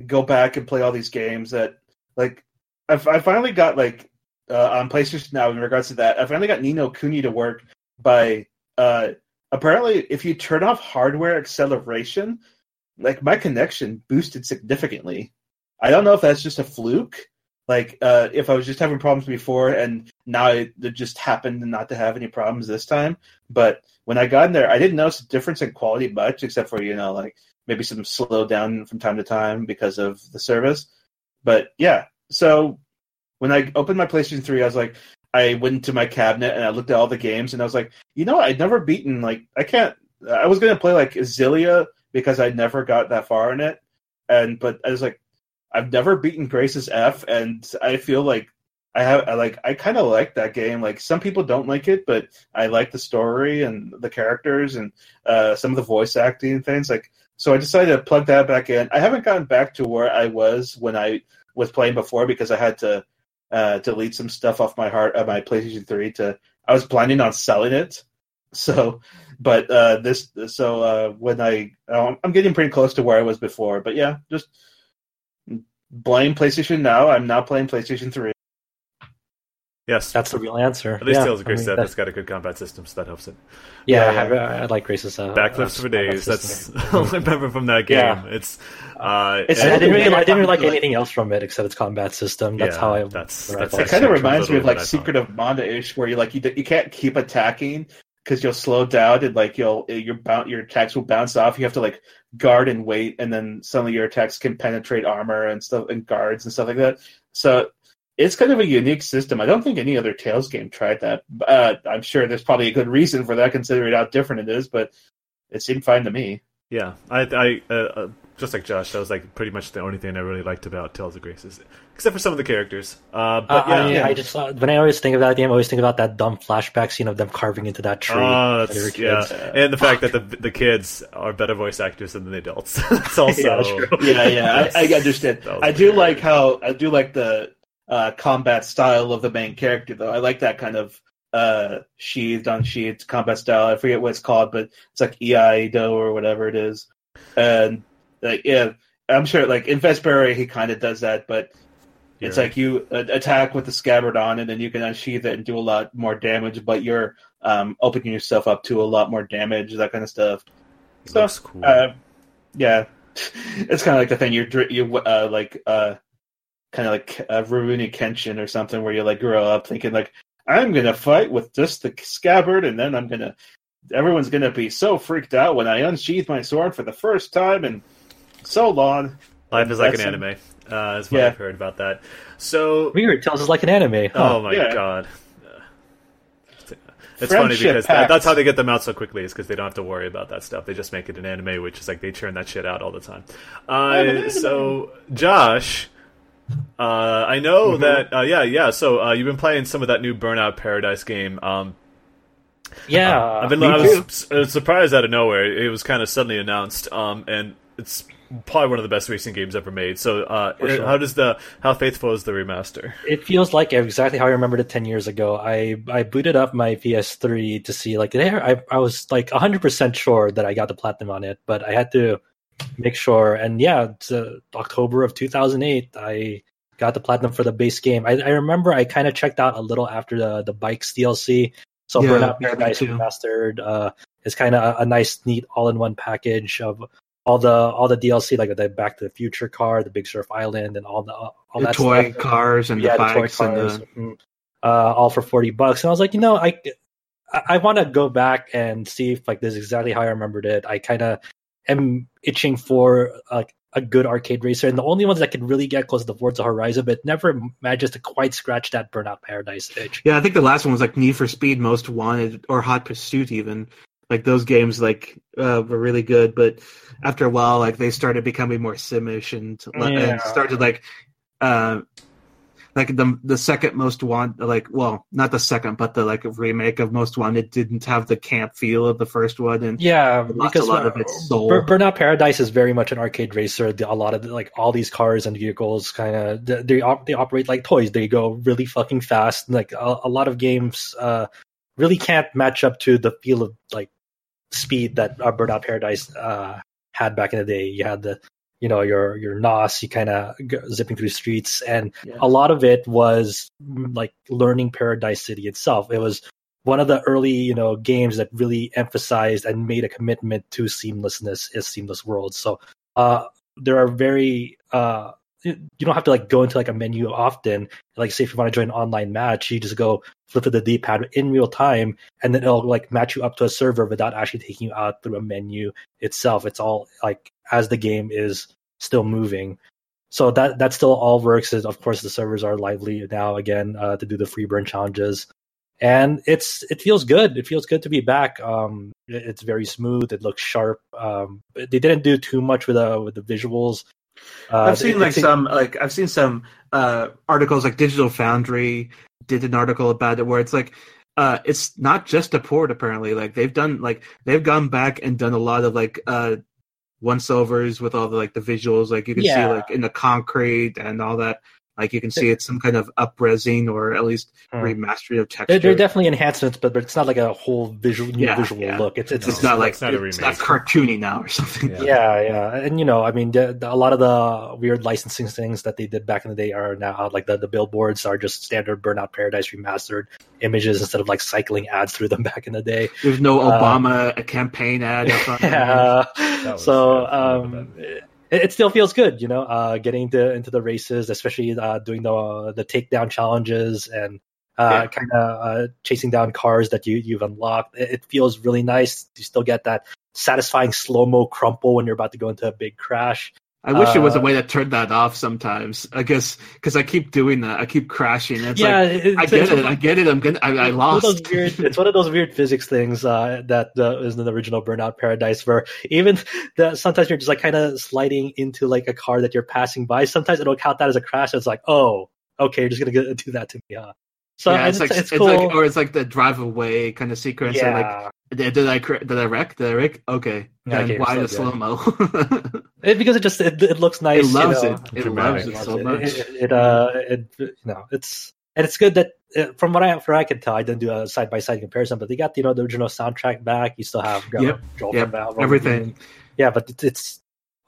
go back and play all these games that like I, I finally got like uh, on PlayStation now in regards to that I finally got Ni no Kuni to work by uh apparently if you turn off hardware acceleration like my connection boosted significantly. I don't know if that's just a fluke. Like uh, if I was just having problems before and now it just happened not to have any problems this time. But when I got in there, I didn't notice a difference in quality much, except for you know like maybe some slow down from time to time because of the service. But yeah, so when I opened my PlayStation 3, I was like, I went into my cabinet and I looked at all the games and I was like, you know, I'd never beaten like I can't. I was gonna play like Xillia because I never got that far in it. And but I was like, I've never beaten Graces F, and I feel like I have I like I kind of like that game. Like some people don't like it, but I like the story and the characters and uh, some of the voice acting and things. Like so, I decided to plug that back in. I haven't gotten back to where I was when I was playing before because I had to uh, delete some stuff off my heart, uh, my PlayStation Three. To I was planning on selling it, *laughs* so but uh, this so uh, when I um, I'm getting pretty close to where I was before. But yeah, just blame PlayStation now. I'm not playing PlayStation Three. Yes, That's the real answer. at least yeah, Tales of I mean, set that- that's got a good combat system, so that helps it. yeah, Yeah, I, I, I like Grace's uh, Backflips uh, for days. That's *laughs* all I remember from that game. Yeah. It's uh, It's I didn't really, I didn't really like Like- anything else from it except its combat system. That's Yeah, how I. that's- what that's. It kind of reminds me of like Secret of Mana-ish, where you like you, you can't keep attacking because you'll slow down and like you'll your boun your attacks will bounce off. You have to like guard and wait, and then suddenly your attacks can penetrate armor and stuff and guards and stuff like that. So it's kind of a unique system. I don't think any other Tales game tried that. Uh, I'm sure there's probably a good reason for that, considering how different it is. But it seemed fine to me. Yeah, I, I uh, uh, just like Josh, that was like pretty much the only thing I really liked about Tales of Graces, except for some of the characters. Uh, but Uh, yeah, I, yeah. I just uh, when I always think of that game, I always think about that dumb flashback scene of them carving into that tree. When they were that's yeah, kids. and the fact that the the kids are better voice actors than the adults. *laughs* That's *laughs* also Yeah, that's true. yeah, yeah, I, I understand. I do pretty like good. how I do like the uh, combat style of the main character, though. I like that kind of uh, sheathed, unsheathed combat style. I forget what it's called, but it's like Eido or whatever it is. And like, yeah, I'm sure like in Vesperia he kind of does that, but it's like you uh, attack with the scabbard on, and then you can unsheath it and do a lot more damage, but you're um, opening yourself up to a lot more damage, that kind of stuff. it so, cool. Uh, yeah, *laughs* it's kind of like the thing you're you uh, like uh, kind of like uh, Rurouni Kenshin or something, where you like grow up thinking like I'm gonna fight with just the scabbard, and then I'm gonna everyone's gonna be so freaked out when I unsheath my sword for the first time in so long. Life is like an anime. Uh, is what Yeah. I've heard about that. So, Weird. Tells us like an anime. Huh? oh my Yeah. god. It's funny because that, that's how they get them out so quickly is because they don't have to worry about that stuff. They just make it an anime, which is like they churn that shit out all the time. Uh, so, Josh, uh, I know Mhm. that, uh, yeah, yeah. So uh, you've been playing some of that new Burnout Paradise game. Um, yeah. Uh, I've been. me I too. was surprised out of nowhere. It was kind of suddenly announced, um, and it's probably one of the best racing games ever made. So, uh, sure. how does the how faithful is the remaster? It feels like exactly how I remembered it ten years ago. I I booted up my PS3 to see like there. I I was like hundred percent sure that I got the platinum on it, but I had to make sure. And yeah, it's, uh, October of 2008, I got the platinum for the base game. I, I remember I kind of checked out a little after the the bikes DLC. So Yeah, Burnout Paradise. Remastered uh, is kind of a, a nice, neat all-in-one package of all the all the DLC, like the Back to the Future car, the Big Surf Island, and all the all the that toy stuff cars and yeah, the the toy bikes and cars, the mm, uh, all for forty bucks. And I was like, you know, I I, I want to go back and see if like this is exactly how I remembered it. I kind of am itching for like a good arcade racer, and the only ones that can really get close to the Forza Horizon, but never manages to quite scratch that Burnout Paradise itch. Yeah, I think the last one was like Need for Speed Most Wanted or Hot Pursuit even. Like those games like uh, were really good, but after a while like they started becoming more simish and, Yeah. and started like uh like the the second most want like well not the second but the like remake of most wanted didn't have the camp feel of the first one and Yeah, because a lot of its soul. Burnout Paradise is very much an arcade racer. A lot of the, like all these cars and vehicles kind of they they, op- they operate like toys. They go really fucking fast. Like a, a lot of games uh, really can't match up to the feel of like speed that uh, Burnout Paradise uh, had back in the day. You had the you know your your nos, you kind of zipping through streets, and Yeah. a lot of it was like learning Paradise City itself. It was one of the early you know games that really emphasized and made a commitment to seamlessness is seamless worlds so uh there are very uh you don't have to like go into like a menu often like say if you want to join an online match you just go flip to the d-pad in real time and then it'll like match you up to a server without actually taking you out through a menu itself it's all like as the game is still moving so that that still all works is of course the servers are lively now again uh, to do the free burn challenges and it's it feels good. It feels good to be back. Um, it- it's very smooth. It looks sharp. Um, they didn't do too much with uh with the visuals. Uh, I've seen it- like some like I've seen some uh articles like Digital Foundry did an article about it where it's like uh it's not just a port apparently. Like they've done like they've gone back and done a lot of like uh once overs with all the like the visuals like you can see like in the concrete and all that Like you can see it's some kind of upresing or at least Hmm. remastering of There, texture. there are definitely enhancements, but, but it's not like a whole visual new Yeah, visual yeah. look. It's it's, it's not like it's not a it's not cartoony now or *laughs* something. Yeah. yeah, yeah, and you know, I mean, the, the- a lot of the weird licensing things that they did back in the day are now out. Like the, the billboards are just standard Burnout Paradise remastered images instead of like cycling ads through them *laughs* back in the day. There's no Uh, Obama a campaign ad. up on there. *laughs* yeah. so yeah, I remember um, it, it still feels good, you know, uh, getting to, into the races, especially uh, doing the uh, the takedown challenges and uh, Yeah. kind of uh, chasing down cars that you you've unlocked. It, it feels really nice. You still get that satisfying slow mo crumple when you're about to go into a big crash. I wish there was a Uh, way to turn that off sometimes. I guess because I keep doing that. I keep crashing. It's yeah, like it- I get it's it. I get it. I'm gonna. I, I It's one lost. those weird, *laughs* it's one of those weird physics things uh, that uh, is in the original Burnout Paradise, where even the, sometimes you're just like kind of sliding into like a car that you're passing by. Sometimes it'll count that as a crash. It's like, oh, okay, you're just gonna do that to me, huh? So yeah, and it's, like it's, it's cool. like or it's like the drive away kind of sequence. Yeah. Like yeah, did, did I did I wreck? Did I wreck? Okay. Yeah, Then okay, why the slow mo? *laughs* It- because it just it, it looks nice. it loves you know. it. It Dramatic. loves it so much. It, it, it, uh, it, you know, it's and it's good that uh, from what I from what I can tell, I didn't do a side by side comparison, but they got you know the original soundtrack back. You still have Joel, Yep. Joel Yep. from Valve, Everything. yeah, but it's it's,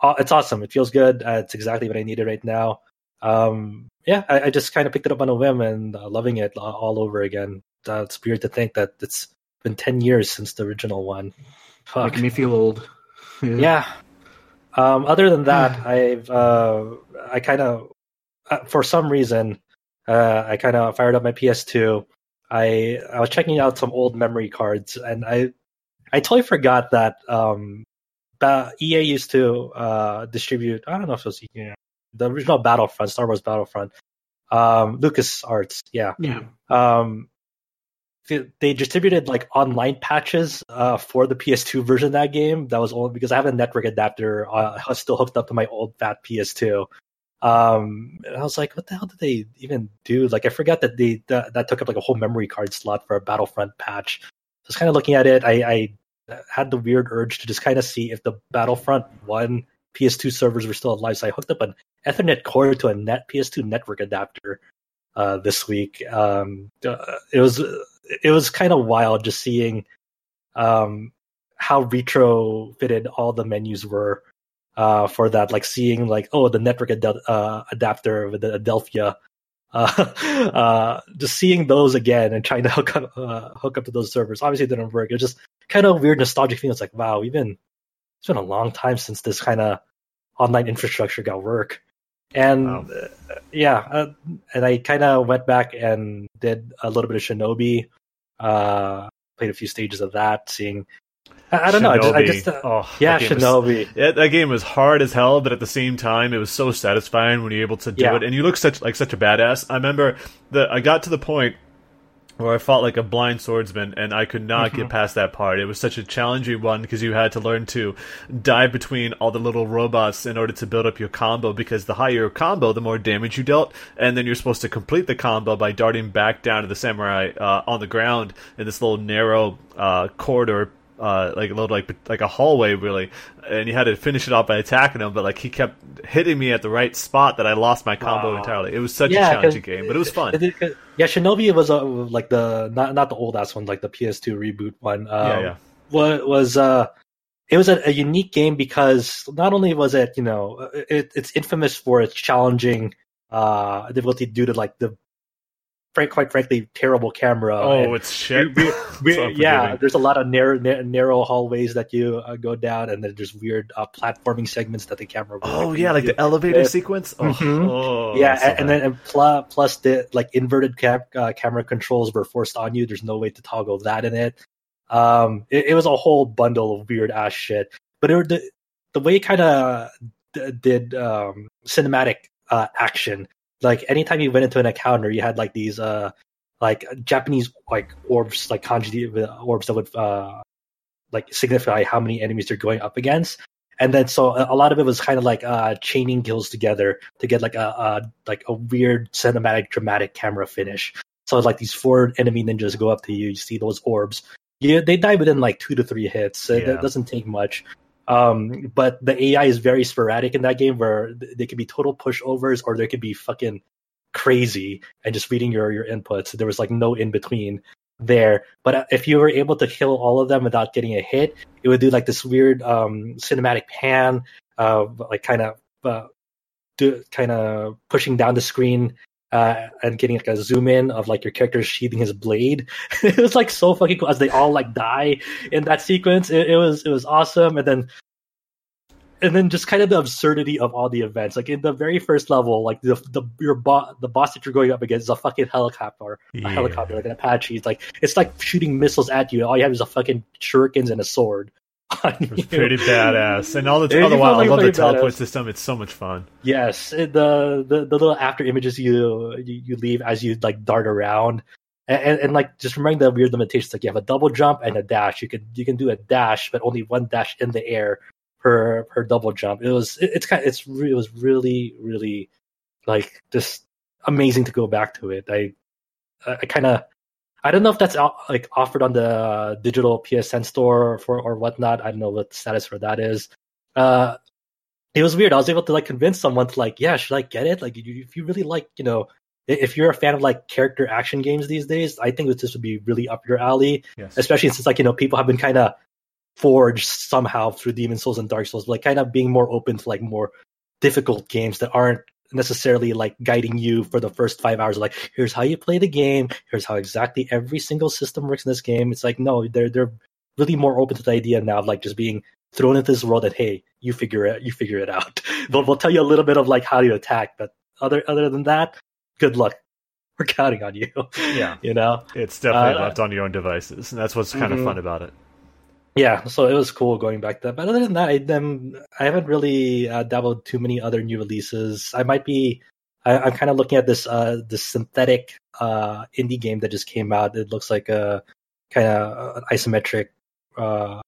it's awesome. It feels good. Uh, it's exactly what I needed right now. Um, yeah, I, I just kind of picked it up on a whim and uh, loving it all over again. Uh, it's weird to think that it's been ten years since the original one. Fuck. Making me feel old. Yeah. Um, other than that, *sighs* I've uh, I kind of uh, for some reason uh, I kind of fired up my PS2. I I was checking out some old memory cards, and I I totally forgot that um, ba- EA used to uh, distribute. I don't know if it was EA, the original Battlefront, Star Wars Battlefront. Um, Lucas Arts, yeah Yeah. um they- distributed like online patches uh, for the PS2 version of that game. That was only because I have a network adapter uh, still hooked up to my old fat PS2. Um, and I was like, what the hell did they even do? Like, I forgot that they that, that took up like a whole memory card slot for a Battlefront patch. I was kind of looking at it, I, I had the weird urge to just kind of see if the Battlefront One PS2 servers were still alive. So I hooked up an Ethernet cord to a net PS2 network adapter uh, this week. Um, uh, it was it was kind of wild just seeing um, how retrofitted all the menus were uh, for that. Like seeing like oh the network ad- uh, adapter with the Adelphia. *laughs* Uh, uh, just seeing those again and trying to *laughs* hook up uh, hook up to those servers. Obviously, it didn't work. It was just kind of weird nostalgic feeling. It's like wow, we've been it's been a long time since this kind of online infrastructure got work. And Wow. uh, yeah, uh, and I kind of went back and did a little bit of Shinobi. Uh, played a few stages of that, seeing. I, I don't know. I just, I just uh, oh, yeah, that game was- Shinobi. Yeah, that game was hard as hell, but at the same time, it was so satisfying when you're able to do Yeah. it. And you look such like such a badass. I remember that I got to the point where I fought like a blind swordsman, and I could not get past that part. It was such a challenging one because you had to learn to dive between all the little robots in order to build up your combo. Because the higher your combo, the more damage you dealt, and then you're supposed to complete the combo by darting back down to the samurai uh, on the ground in this little narrow uh, corridor uh, like a little like like a hallway really, and you had to finish it off by attacking him. But like he kept hitting me at the right spot that I lost my combo Wow. entirely. It was such Yeah, a challenging game, but it was fun. It- it- yeah, Shinobi was uh, like the not not the old ass one, like the PS2 reboot one. Um, yeah, yeah. wa- was uh it was a, a unique game because not only was it you know it, it's infamous for its challenging uh difficulty due to like the frank quite frankly terrible camera Oh, and it's shit. we- we- *laughs* So yeah there's a lot of narrow na- narrow hallways that you uh, go down and then there's weird uh, platforming segments that the camera Oh like, yeah, like do. the elevator Yeah. sequence. Oh, Mhm. oh, yeah, so and, and then and plus, plus the like inverted cap, uh, camera controls were forced on you. There's no way to toggle that in it. Um, it, it was a whole bundle of weird ass shit. But it, the the way it kind of d- did um, cinematic uh, action, like anytime you went into an encounter, you had like these uh like Japanese like orbs, like kanji orbs that would uh like signify how many enemies you're going up against. And then so a lot of it was kind of like uh chaining kills together to get like a, a like a weird cinematic dramatic camera finish. So like these four enemy ninjas go up to you you see those orbs. Yeah they die within like two to three hits. It- Yeah. it doesn't take much um but the ai is very sporadic in that game where they could be total pushovers or they could be fucking crazy and just reading your your inputs. There was like no in between there. But uh, if you were able to kill all of them without getting a hit, it would do like this weird um, cinematic pan, uh, like kind of uh, kind of pushing down the screen uh, and getting like a zoom in of like your character sheathing his blade. *laughs* it was like so fucking cool as they all like die in that sequence. It, it was it was awesome, and then and then just kind of the absurdity of all the events. Like in the very first level, like the the your bo- the boss that you're going up against is a fucking helicopter, Yeah. a helicopter like an Apache. It's like it's like shooting missiles at you. All you have is a fucking shurikens and a sword. *laughs* It was pretty badass, and all the all the while, felt I love the teleport badass. system. It's so much fun. Yes, the, the the little after images you you, you leave as you like dart around, and, and, and like just remembering the weird limitations. Like you have a double jump and a dash. You could you can do a dash, but only one dash in the air per per double jump. It was it, it's kind it's re- it was really really like just amazing to go back to it. I I, I kind of. I don't know if that's out, like offered on the uh, digital PSN store for or whatnot. I don't know what the status for that is. Uh, it was weird. I was able to like convince someone to like, yeah, should I get it? Like, if you really like, you know, if you're a fan of like character action games these days, I think that this would be really up your alley. Yes. Especially since like you know people have been kind of forged somehow through Demon Souls and Dark Souls, like kind of being more open to like more difficult games that aren't necessarily like guiding you for the first five hours. Like, here's how you play the game. Here's how exactly every single system works in this game. It's like no, they're they're really more open to the idea now of like just being thrown into this world that hey, you figure it, you figure it out. *laughs* They'll, they'll tell you a little bit of like how to attack, but other other than that, good luck. *laughs* We're counting on you. Yeah. you know. It's definitely Uh, left on your own devices, and that's what's kind of Mhm. fun about it. Yeah, so it was cool going back to that. But other than that, I um, I haven't really uh, dabbled too many other new releases. I might be. I, I'm kind of looking at this uh this synthetic uh indie game that just came out. It looks like a kind of an isometric uh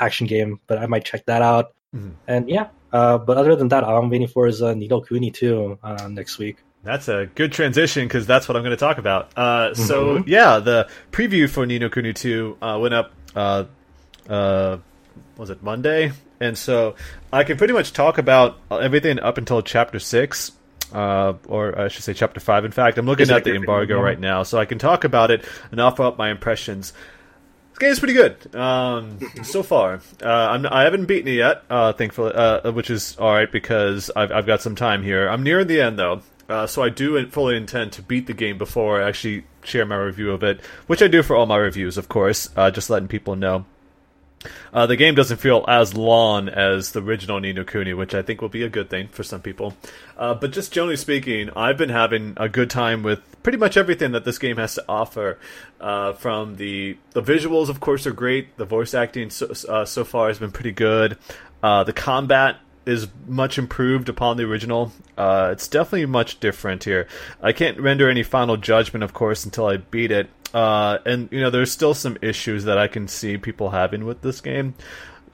action game, but I might check that out. Mhm. And yeah, uh, but other than that, all I'm waiting for is uh, Ni no Kuni 2 uh, next week. That's a good transition because that's what I'm going to talk about. Uh, so Mhm. yeah, the preview for Ni no Kuni 2 uh, went up. Uh, uh, was it Monday? And so I can pretty much talk about everything up until chapter six. Uh, or I should say chapter five. In fact, I'm looking Is at the embargo right now, so I can talk about it and offer up my impressions. This game is pretty good um, *laughs* so far. Uh, I'm, I haven't beaten it yet, uh, thankfully, uh, which is all right because I've, I've got some time here. I'm near the end though, uh, so I do fully intend to beat the game before I actually share my review of it, which I do for all my reviews, of course. Uh, just letting people know. Uh, the game doesn't feel as long as the original Ni no Kuni, which I think will be a good thing for some people. Uh, but just generally speaking, I've been having a good time with pretty much everything that this game has to offer. Uh, from the the visuals, of course, are great. The voice acting so, uh, so far has been pretty good. Uh, the combat is much improved upon the original. Uh, it's definitely much different here. I can't render any final judgment, of course, until I beat it. Uh, and you know, there's still some issues that I can see people having with this game.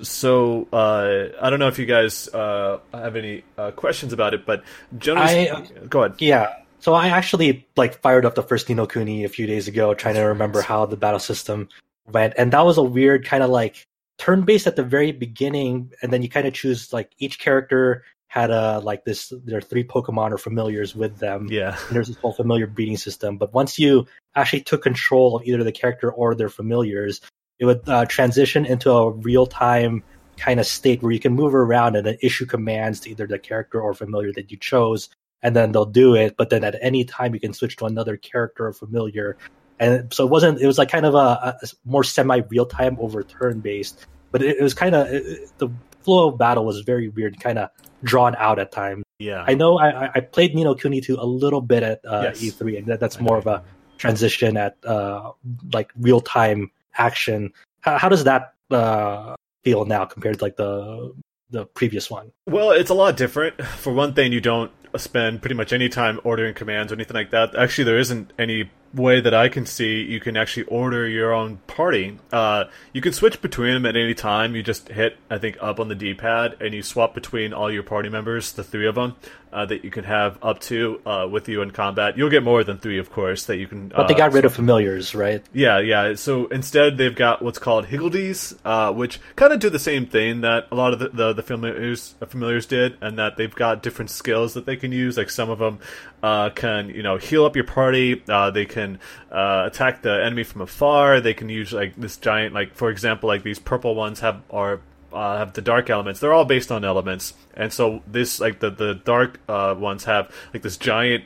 So uh, I don't know if you guys uh, have any uh, questions about it, but generally, I- go ahead. Yeah. So I actually like fired up the first Ni no Kuni a few days ago, trying to remember how the battle system went, and that was a weird kind of like turn-based at the very beginning, and then you kind of choose like each character had a like this. their three Pokemon or familiars with them. Yeah, and there's this whole familiar breeding system. But once you actually took control of either the character or their familiars, it would uh, transition into a real time kind of state where you can move around and then issue commands to either the character or familiar that you chose, and then they'll do it. But then at any time, you can switch to another character or familiar. And so it wasn't. It was like kind of a, a more semi real time over turn based. But it, it was kind of the flow of battle was very weird, kind of drawn out at times. yeah. I know I, I- played Ni no Kuni 2 a little bit at uh, Yes. E3, and that, that's more of a transition at uh, like real time action. How, how does that uh, feel now compared to like the the previous one? Well, it's a lot different. *laughs* For one thing, you don't spend pretty much any time ordering commands or anything like that. Actually, there isn't any way that I can see you can actually order your own party. Uh, you can switch between them at any time. You just hit, I think, up on the D-pad, and you swap between all your party members, the three of them, uh, that you can have up to uh, with you in combat. You'll get more than three, of course, that you can. But they uh, got rid of familiars, right? yeah, yeah. So instead, they've got what's called Higgledies, uh, which kind of do the same thing that a lot of the, the, the familiars, familiars did, and that they've got different skills that they can use. Like some of them uh, can you know heal up your party. Uh, they can uh, attack the enemy from afar. They can use like this giant like for example like these purple ones have are uh, have the dark elements. They're all based on elements, and so this like the the dark uh, ones have like this giant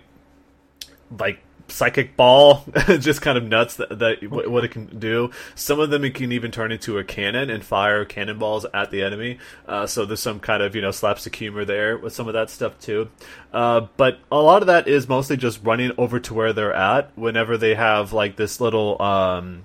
like psychic ball *laughs* just kind of nuts that, that what, what it can do. Some of them it can even turn into a cannon and fire cannonballs at the enemy. Uh, so there's some kind of you know slapstick humor there with some of that stuff too. Uh, but a lot of that is mostly just running over to where they're at. Whenever they have like this little um,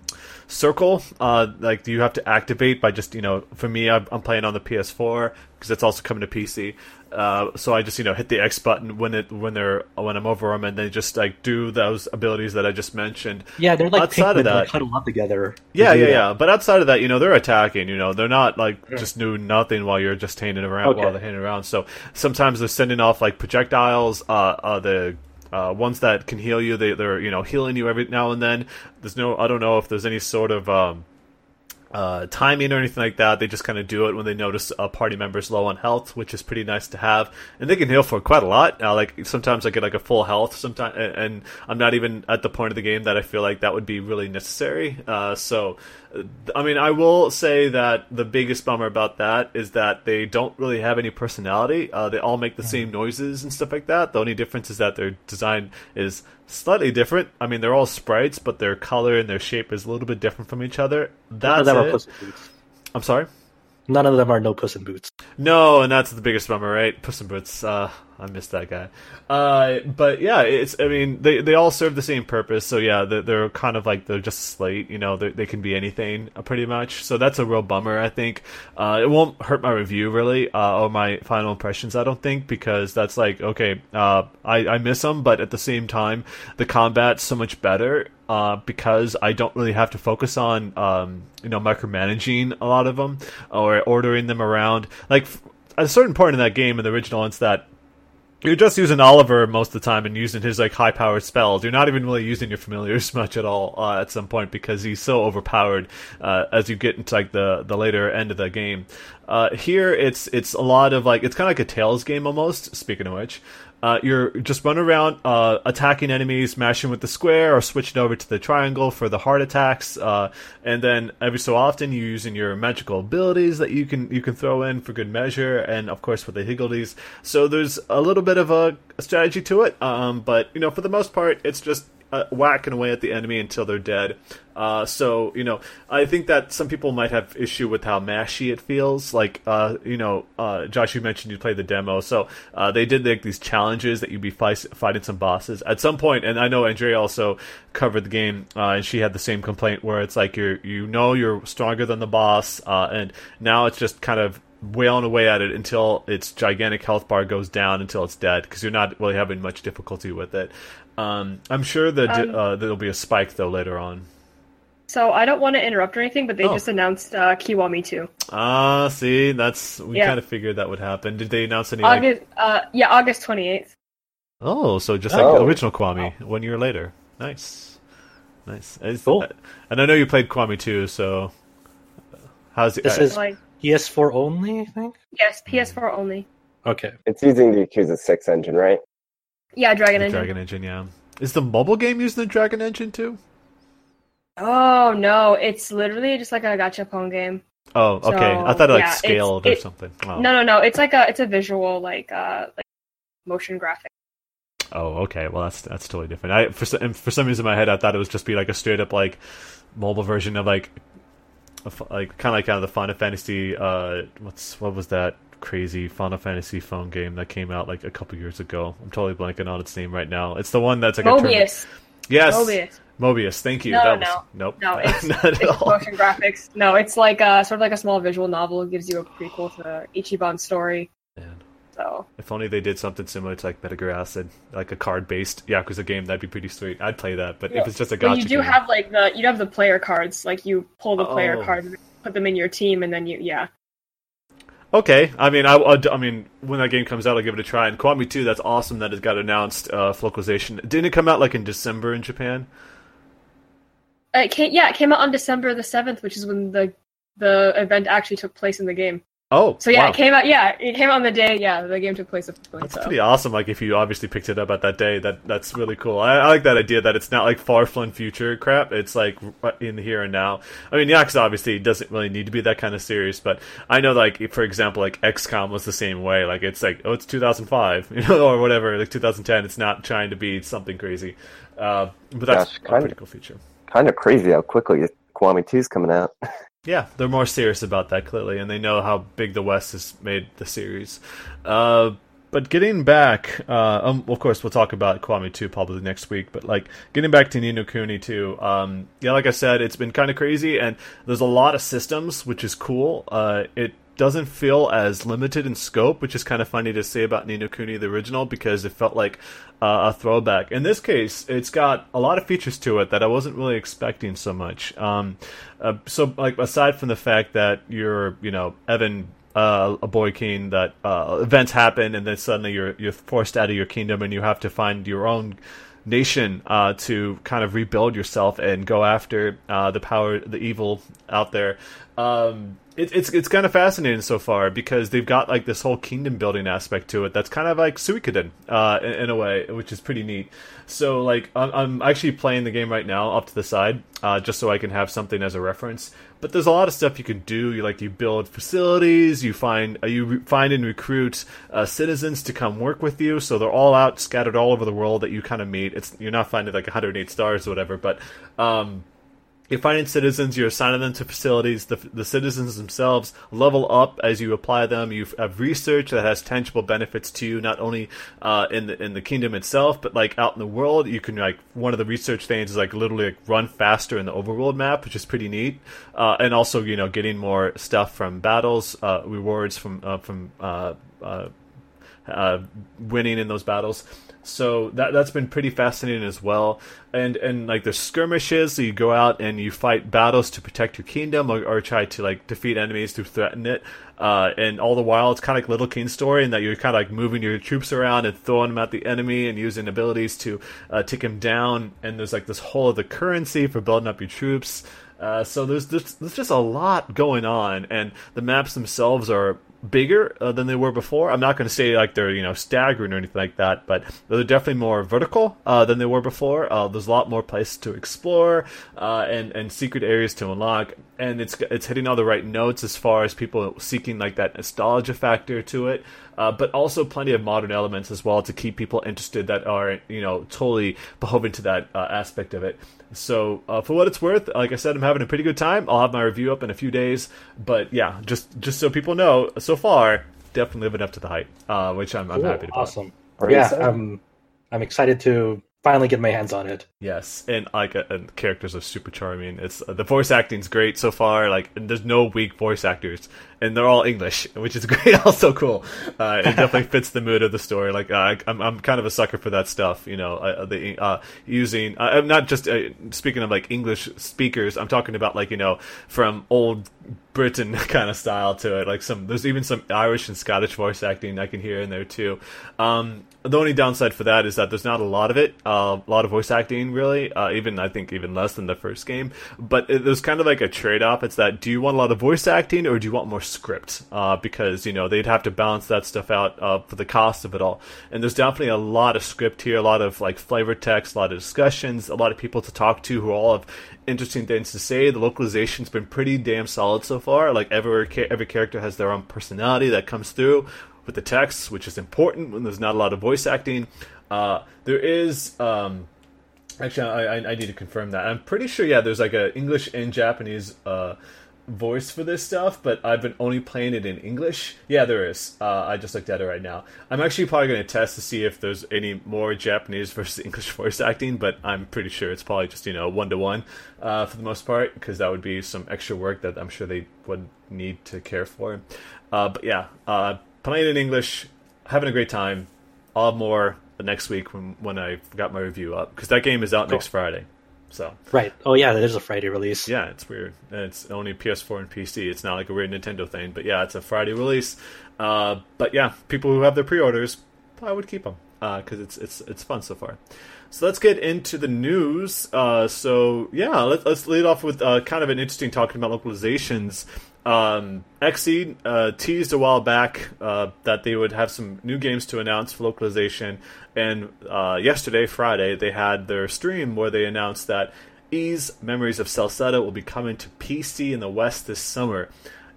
circle uh, like you have to activate by just you know for me i'm, I'm playing on the ps4 because it's also coming to pc uh, so I just you know hit the X button when it when they're when I'm over them, and they just like do those abilities that I just mentioned. Yeah, they're like Outside of that- like, huddle up together. Yeah, do yeah, yeah. But outside of that, you know, they're attacking. You know, they're not like just doing nothing while you're just hanging around Okay. while they're hanging around. So sometimes they're sending off like projectiles. Uh, uh the uh, ones that can heal you, they they're you know healing you every now and then. There's no, I don't know if there's any sort of um, uh, timing or anything like that. They just kind of do it when they notice a party member's low on health, which is pretty nice to have. And they can heal for quite a lot. Uh, like sometimes I get like a full health, sometimes, and I'm not even at the point of the game that I feel like that would be really necessary. Uh, so, I mean, I will say that the biggest bummer about that is that they don't really have any personality. Uh, they all make the same noises and stuff like that. The only difference is that their design is slightly different. I mean, they're all sprites, but their color and their shape is a little bit different from each other. None of That's them are it. Puss in Boots. I'm sorry. None of them are no Puss in Boots. No, and that's the biggest bummer, right? Puss in Boots. Uh, I missed that guy. Uh, but yeah, it's. I mean, they they all serve the same purpose. So yeah, they're, they're kind of like they're just slate. You know, they can be anything uh, pretty much. So that's a real bummer. I think uh, it won't hurt my review really uh, or my final impressions. I don't think because that's like okay, uh, I I miss them, but at the same time, the combat's so much better because I don't really have to focus on um, you know micromanaging a lot of them or ordering them around. Like at a certain point in that game in the original, it's that you're just using Oliver most of the time and using his like high powered spells. You're not even really using your familiars *laughs* much at all uh, at some point because he's so overpowered uh, as you get into like the the later end of the game. Uh, here it's it's a lot of like it's kind of like a Tales game almost. Speaking of which. Uh, you're just running around uh, attacking enemies, mashing with the square, or switching over to the triangle for the heart attacks. Uh, and then every so often, you're using your magical abilities that you can you can throw in for good measure, and of course with the higgledies. So there's a little bit of a, a strategy to it, um, but you know for the most part, it's just uh, whacking away at the enemy until they're dead. Uh, so you know, I think that some people might have issue with how mashy it feels. Like uh, you know, uh, Josh, you mentioned you played the demo, so uh, they did like these challenges that you'd be fight- fighting some bosses at some point. And I know Andrea also covered the game, uh, and she had the same complaint where it's like you're you know you're stronger than the boss, and now it's just kind of wailing away at it until its gigantic health bar goes down until it's dead because you're not really having much difficulty with it. Um, I'm sure that Um, uh, there'll be a spike though later on. So I don't want to interrupt or anything, but they Oh. just announced uh, Kiwami 2. Ah, see, that's we Yeah. kind of figured that would happen. Did they announce any? Like, August, uh, yeah, August 28th. oh, so just like Oh. the original Kiwami, one year later. Nice, nice. It's- Cool. And I know you played Kiwami too, so how's it? This uh, is- Like, PS4 only, I think. yes, PS4 only. Okay. It's using the Yakuza 6 engine, right? Yeah, Dragon the Engine. Dragon Engine? Yeah. Is the mobile game using the Dragon Engine too? Oh no, it's literally just like a gachapon game. Oh, okay. So, I thought it like yeah, scaled or it- something. Oh. No, no, no. It's like a it's a visual like uh like motion graphic. Oh, okay. Well, that's that's totally different. I for some for some reason in my head I thought it was just be like a straight up like mobile version of like a f like kind of like kind of the Final Fantasy. Uh, what's what was that crazy Final Fantasy phone game that came out like a couple years ago? I'm totally blanking on its name right now. It's the one that's like a Mobius. Yes, Mobius. Mobius. Thank you. No, that no, was nope. No, *laughs* it's, not at it's all. motion graphics. No, it's like uh sort of like a small visual novel. It gives you a prequel to Ichiban's story. Man. So If only they did something similar to like Metal Gear Acid, like a card-based Yakuza game, that'd be pretty sweet. I'd play that. But if it's just a But you do game, have like the you have the player cards. Like you pull the player Oh. cards, put them in your team, and then you yeah. Okay, I mean, I, I, I mean, when that game comes out, I'll give it a try. And Kiwami 2, that's awesome that it got announced uh, localization. Didn't it come out like in December in Japan? It came, yeah, it came out on December the seventh, which is when the the event actually took place in the game. Oh, So yeah, wow. it came out. Yeah, it came out on the day. Yeah, the game took place at the point. That's so. pretty awesome. Like if you obviously picked it up at that day, that that's really cool. I, I like that idea that it's not like far flung future crap. It's like in the here and now. I mean, Yakuza obviously doesn't really need to be that kind of serious, but I know like for example, like XCOM was the same way. Like it's like oh, it's 2005, *laughs* you know, or whatever, like 2010. It's not trying to be something crazy. Uh, but that's Gosh, a kinda- cool feature. Kind of crazy how quickly Kiwami 2's coming out. *laughs* Yeah, they're more serious about that clearly, and they know how big the West has made the series. Uh, but getting back, uh, um, of course, we'll talk about Kiwami 2 probably next week. But like getting back to Ni no Kuni 2, um, yeah, like I said, it's been kind of crazy, and there's a lot of systems, which is cool. Uh, it doesn't feel as limited in scope, which is kind of funny to say about Ni no Kuni the original because it felt like uh, a throwback. In this case, it's got a lot of features to it that I wasn't really expecting so much. Um, uh, so, like aside from the fact that you're, you know, Evan uh, a boy king that uh, events happen and then suddenly you're you're forced out of your kingdom and you have to find your own nation uh, to kind of rebuild yourself and go after uh, the power, the evil out there. Um, it, it's it's kind of fascinating so far because they've got like this whole kingdom building aspect to it that's kind of like Suikoden uh, in, in a way, which is pretty neat. So like I'm, I'm actually playing the game right now up to the side uh, just so I can have something as a reference. But there's a lot of stuff you can do. You like you build facilities. You find uh, you re- find and recruit uh, citizens to come work with you. So they're all out scattered all over the world that you kind of meet. It's you're not finding like 108 stars or whatever, but um, you're finding citizens, you're assigning them to facilities. The, the citizens themselves level up as you apply them. You have research that has tangible benefits to you, not only uh, in the in the kingdom itself, but like out in the world. You can like one of the research things is like literally like run faster in the overworld map, which is pretty neat. Uh, and also, you know, getting more stuff from battles, uh, rewards from uh, from uh, winning in those battles. So that that's been pretty fascinating as well. And and like there's skirmishes, so you go out and you fight battles to protect your kingdom or, or try to like defeat enemies to threaten it. Uh, and all the while, it's kind of like Little King story in that you're kind of like moving your troops around and throwing them at the enemy and using abilities to uh, take him down. And there's like this whole other currency for building up your troops. Uh, so there's, there's there's just a lot going on, and the maps themselves are bigger uh, than they were before. I'm not going to say like they're you know staggering or anything like that, but they're definitely more vertical uh, than they were before. Uh, there's a lot more places to explore uh, and and secret areas to unlock, and it's it's hitting all the right notes as far as people seeking like that nostalgia factor to it. Uh, but also plenty of modern elements as well to keep people interested that are you know totally beholden to that uh, aspect of it. So uh, for what it's worth, like I said, I'm having a pretty good time. I'll have my review up in a few days, but yeah, just just so people know, so far definitely living up to the hype, uh, which I'm, I'm Cool, happy about. awesome. Very yeah, exciting. I'm I'm excited to finally get my hands on it. Yes, and like uh, and characters are super charming. It's uh, the voice acting's great so far. Like, and there's no weak voice actors, and they're all English, which is *laughs* great. Also cool. Uh, it definitely *laughs* fits the mood of the story. Like, uh, I, I'm I'm kind of a sucker for that stuff. You know, uh, the uh, using uh, I'm not just uh, speaking of like English speakers. I'm talking about like you know from old Britain *laughs* kind of style to it. Like some, there's even some Irish and Scottish voice acting I can hear in there too. Um, the only downside for that is that there's not a lot of it, uh, a lot of voice acting really. Uh, even I think even less than the first game. But it, there's kind of like a trade off. It's that do you want a lot of voice acting or do you want more script? Uh, because you know they'd have to balance that stuff out uh, for the cost of it all. And there's definitely a lot of script here, a lot of like flavor text, a lot of discussions, a lot of people to talk to who all have interesting things to say. The localization's been pretty damn solid so far. Like every every character has their own personality that comes through with the text, which is important when there's not a lot of voice acting. Uh, there is. Um, Actually, I, I, need to confirm that. I'm pretty sure, yeah, there's like a English and Japanese uh, voice for this stuff, but I've been only playing it in English. Yeah, there is. Uh, I just looked at it right now. I'm actually probably going to test to see if there's any more Japanese *laughs* versus English voice acting, but I'm pretty sure it's probably just, you know, one to one for the most part, because that would be some extra work that I'm sure they would need to care for. Uh, but yeah, uh, playing in English, having a great time. I'll have more next week when when I got my review up because that game is out Cool. next Friday. So Right. Oh yeah, that is a Friday release. yeah, it's weird. And it's only PS4 and PC. It's not like a weird Nintendo thing, but yeah, it's a Friday release. Uh, but yeah, people who have their pre-orders, I would keep them because it's it's it's fun so far. So let's get into the news. Uh, so yeah, let's let's lead off with uh, kind of an interesting talking about localizations. Um, Xseed uh, teased a while back uh, that they would have some new games to announce for localization, and uh, yesterday, Friday, they had their stream where they announced that Ys Memories of Celceta will be coming to PC in the West this summer.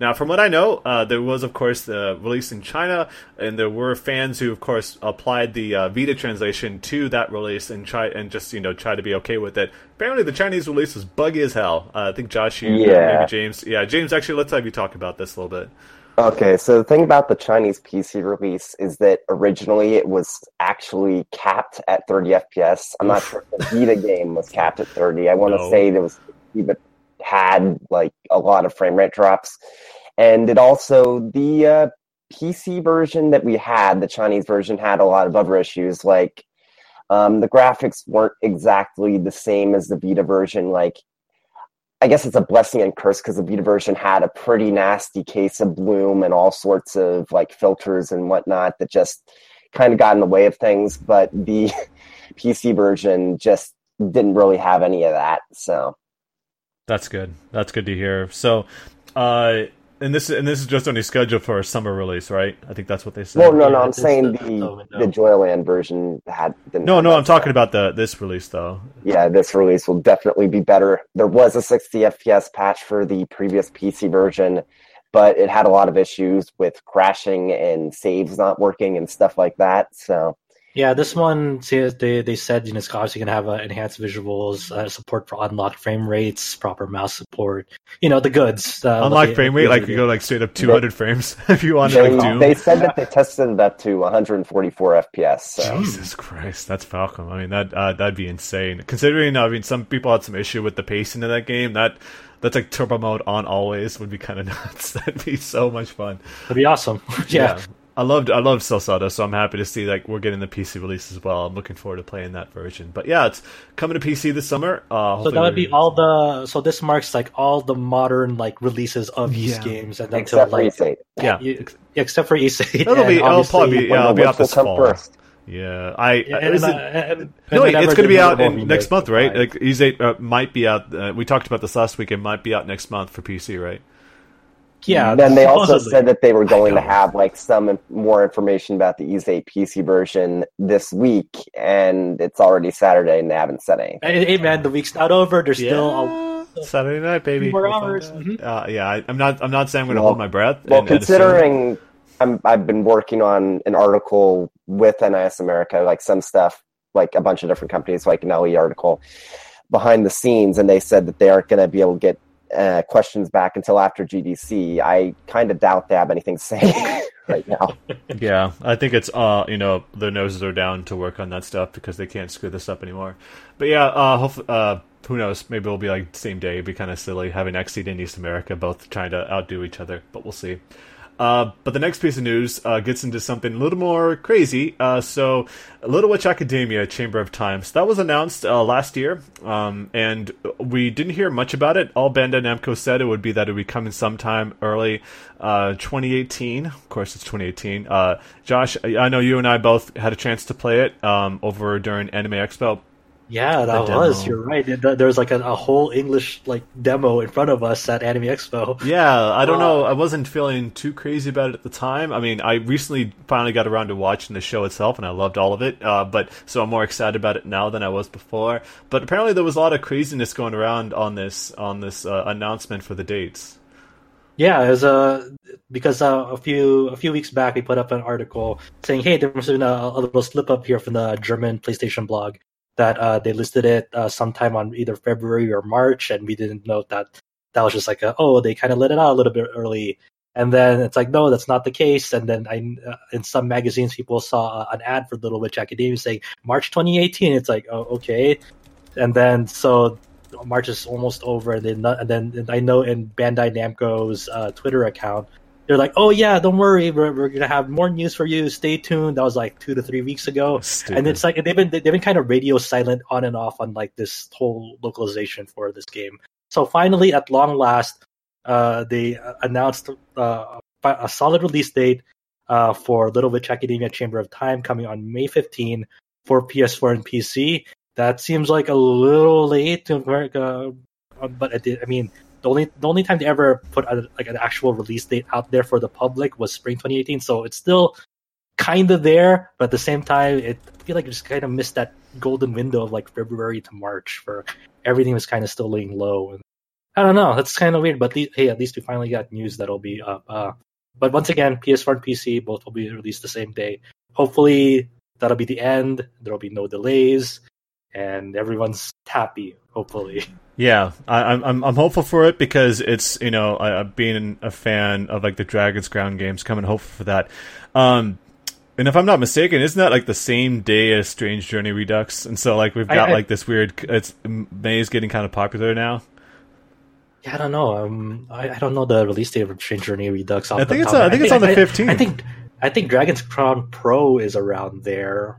Now, from what I know, uh, there was, of course, the release in China, and there were fans who, of course, applied the uh, Vita translation to that release and try and just you know try to be okay with it. Apparently, the Chinese release was buggy as hell. Uh, I think Josh, you, Yeah. maybe James, yeah, James. Actually, let's have you talk about this a little bit. Okay, so the thing about the Chinese PC release is that originally it was actually capped at 30 FPS. I'm not sure if the Vita game was capped at 30. I want to No. say there was even had like a lot of frame rate drops, and it also the uh, PC version that we had, the Chinese version, had a lot of other issues like. Um, the graphics weren't exactly the same as the Vita version. Like I guess it's a blessing and curse because the Vita version had a pretty nasty case of bloom and all sorts of like filters and whatnot that just kind of got in the way of things. But the *laughs* PC version just didn't really have any of that. So That's good. That's good to hear. So, uh, and this and this is just only scheduled for a summer release, right? I think that's what they said. well, no, no, yeah, I'm saying the- the the Joyland version had didn't no, no, I'm talking stuff. about the this release though. yeah, this release will definitely be better. There was a 60 FPS patch for the previous PC version, but it had a lot of issues with crashing and saves not working and stuff like that. So, Yeah, this one says they they said you know it's obviously gonna have uh, enhanced visuals, uh, support for unlocked frame rates, proper mouse support, you know the goods. Uh, Unlike what frame rate, like you go like straight up 200 frames *laughs* if you want to they, like Doom. they said that they tested it up to 144 FPS. So, Jesus Christ, that's Falcom. I mean, that uh, that'd be insane. Considering, I mean, some people had some issue with the pacing of that game. That that's like turbo mode on always would be kind of *laughs* nuts. That'd be so much fun. It'd be awesome. *laughs* yeah. I loved I loved Celceta, so I'm happy to see like we're getting the PC release as well. I'm looking forward to playing that version. But yeah, it's coming to PC this summer. Uh, So that would be all the. So this marks like all the modern like releases of these Yeah. games, and then except to, for like E3. Yeah, you- except for Ys 8. *laughs* That'll be- it'll probably be- yeah, it'll be out will this fall. first. yeah. I Yeah, I- and, is uh, it- and- and no, wait, it's going to be out in, next month, right? arrives. Like Ys 8 uh, might be out. Uh, we talked about this last week. It might be out next month for PC, right? Yeah. And then they also said that they were going to have like some more information about the EZ PC version this week, and it's already Saturday, and they haven't said anything. Hey, hey, man, the week's not over. There's still a Saturday night, baby. Few more We'll hours. out. Mhm. Uh, yeah, I, I'm not. I'm not saying I'm going to Well- hold my breath. Well, and- and considering I'm, I've been working on an article with NIS America, like some stuff, like a bunch of different companies, like an LE article behind the scenes, and they said that they aren't going to be able to get uh, questions back until after GDC. I kind of doubt they have anything to say *laughs* right now. Yeah, I think it's uh, you know, their noses are down to work on that stuff because they can't screw this up anymore. But yeah, uh, hope, uh, who knows? Maybe it'll be like same day. It'd be kind of silly having Xseed and NIS America both trying to outdo each other. But we'll see. Uh, but the next piece of news uh, gets into something a little more crazy. Uh, so, Little Witch Academia Chamber of Time. So that was announced uh, last year, um, and we didn't hear much about it. All Bandai Namco said it would be that it would be coming sometime early uh, 2018. Of course, it's 2018. Uh, Josh, I I know you and I both had a chance to play it um, over during Anime Expo. Yeah, that was. demo. You're right. There there was like a, a whole English like demo in front of us at Anime Expo. Yeah, I don't Uh, know. I wasn't feeling too crazy about it at the time. I mean, I recently finally got around to watching the show itself, and I loved all of it. Uh, but so I'm more excited about it now than I was before. But apparently, there was a lot of craziness going around on this on this uh, announcement for the dates. Yeah, it was uh, because uh, a few a few weeks back we put up an article saying, "Hey, there must have been a, a little slip up here from the German PlayStation blog that uh, they listed it uh, sometime on either February or March, and we didn't know that that was just like a, oh they kind of let it out a little bit early." And then it's like, no, that's not the case. And then I, uh, in some magazines, people saw uh, an ad for Little Witch Academia saying March 2018. It's like, oh, okay. And then so March is almost over, and then and then and I know in Bandai Namco's uh, Twitter account, they're like, "Oh yeah, don't worry, we're, we're gonna have more news for you. Stay tuned." That was like two to three weeks ago, Stupid. and it's like they've been they've been kind of radio silent on and off on like this whole localization for this game. So finally, at long last, uh, they uh, announced uh, a solid release date uh, for Little Witch Academia Chamber of Time coming on May 15 for PS4 and PC. That seems like a little late to America, uh, but I, mean, the only the only time they ever put a, like an actual release date out there for the public was spring 2018. So it's still kind of there, but at the same time, it I feel like it just kind of missed that golden window of like February to March for everything was kind of still laying low. And I don't know, that's kind of weird. But the, hey, at least we finally got news that'll be up. Uh, but once again, PS4 and PC both will be released the same day. Hopefully, that'll be the end. There'll be no delays, and everyone's happy. Hopefully. Yeah, I, I'm I'm I'm hopeful for it because it's you know I, I being a fan of like the Dragon's Crown games, coming hopeful for that. Um, and if I'm not mistaken, isn't that like the same day as Strange Journey Redux? And so like we've got I- like this weird. It's May's getting kind of popular now. Yeah, I don't know. Um, I, I don't know the release date of Strange Journey Redux. I think it's top of on- I think it's on the I- 15th. I think I think Dragon's Crown Pro is around there.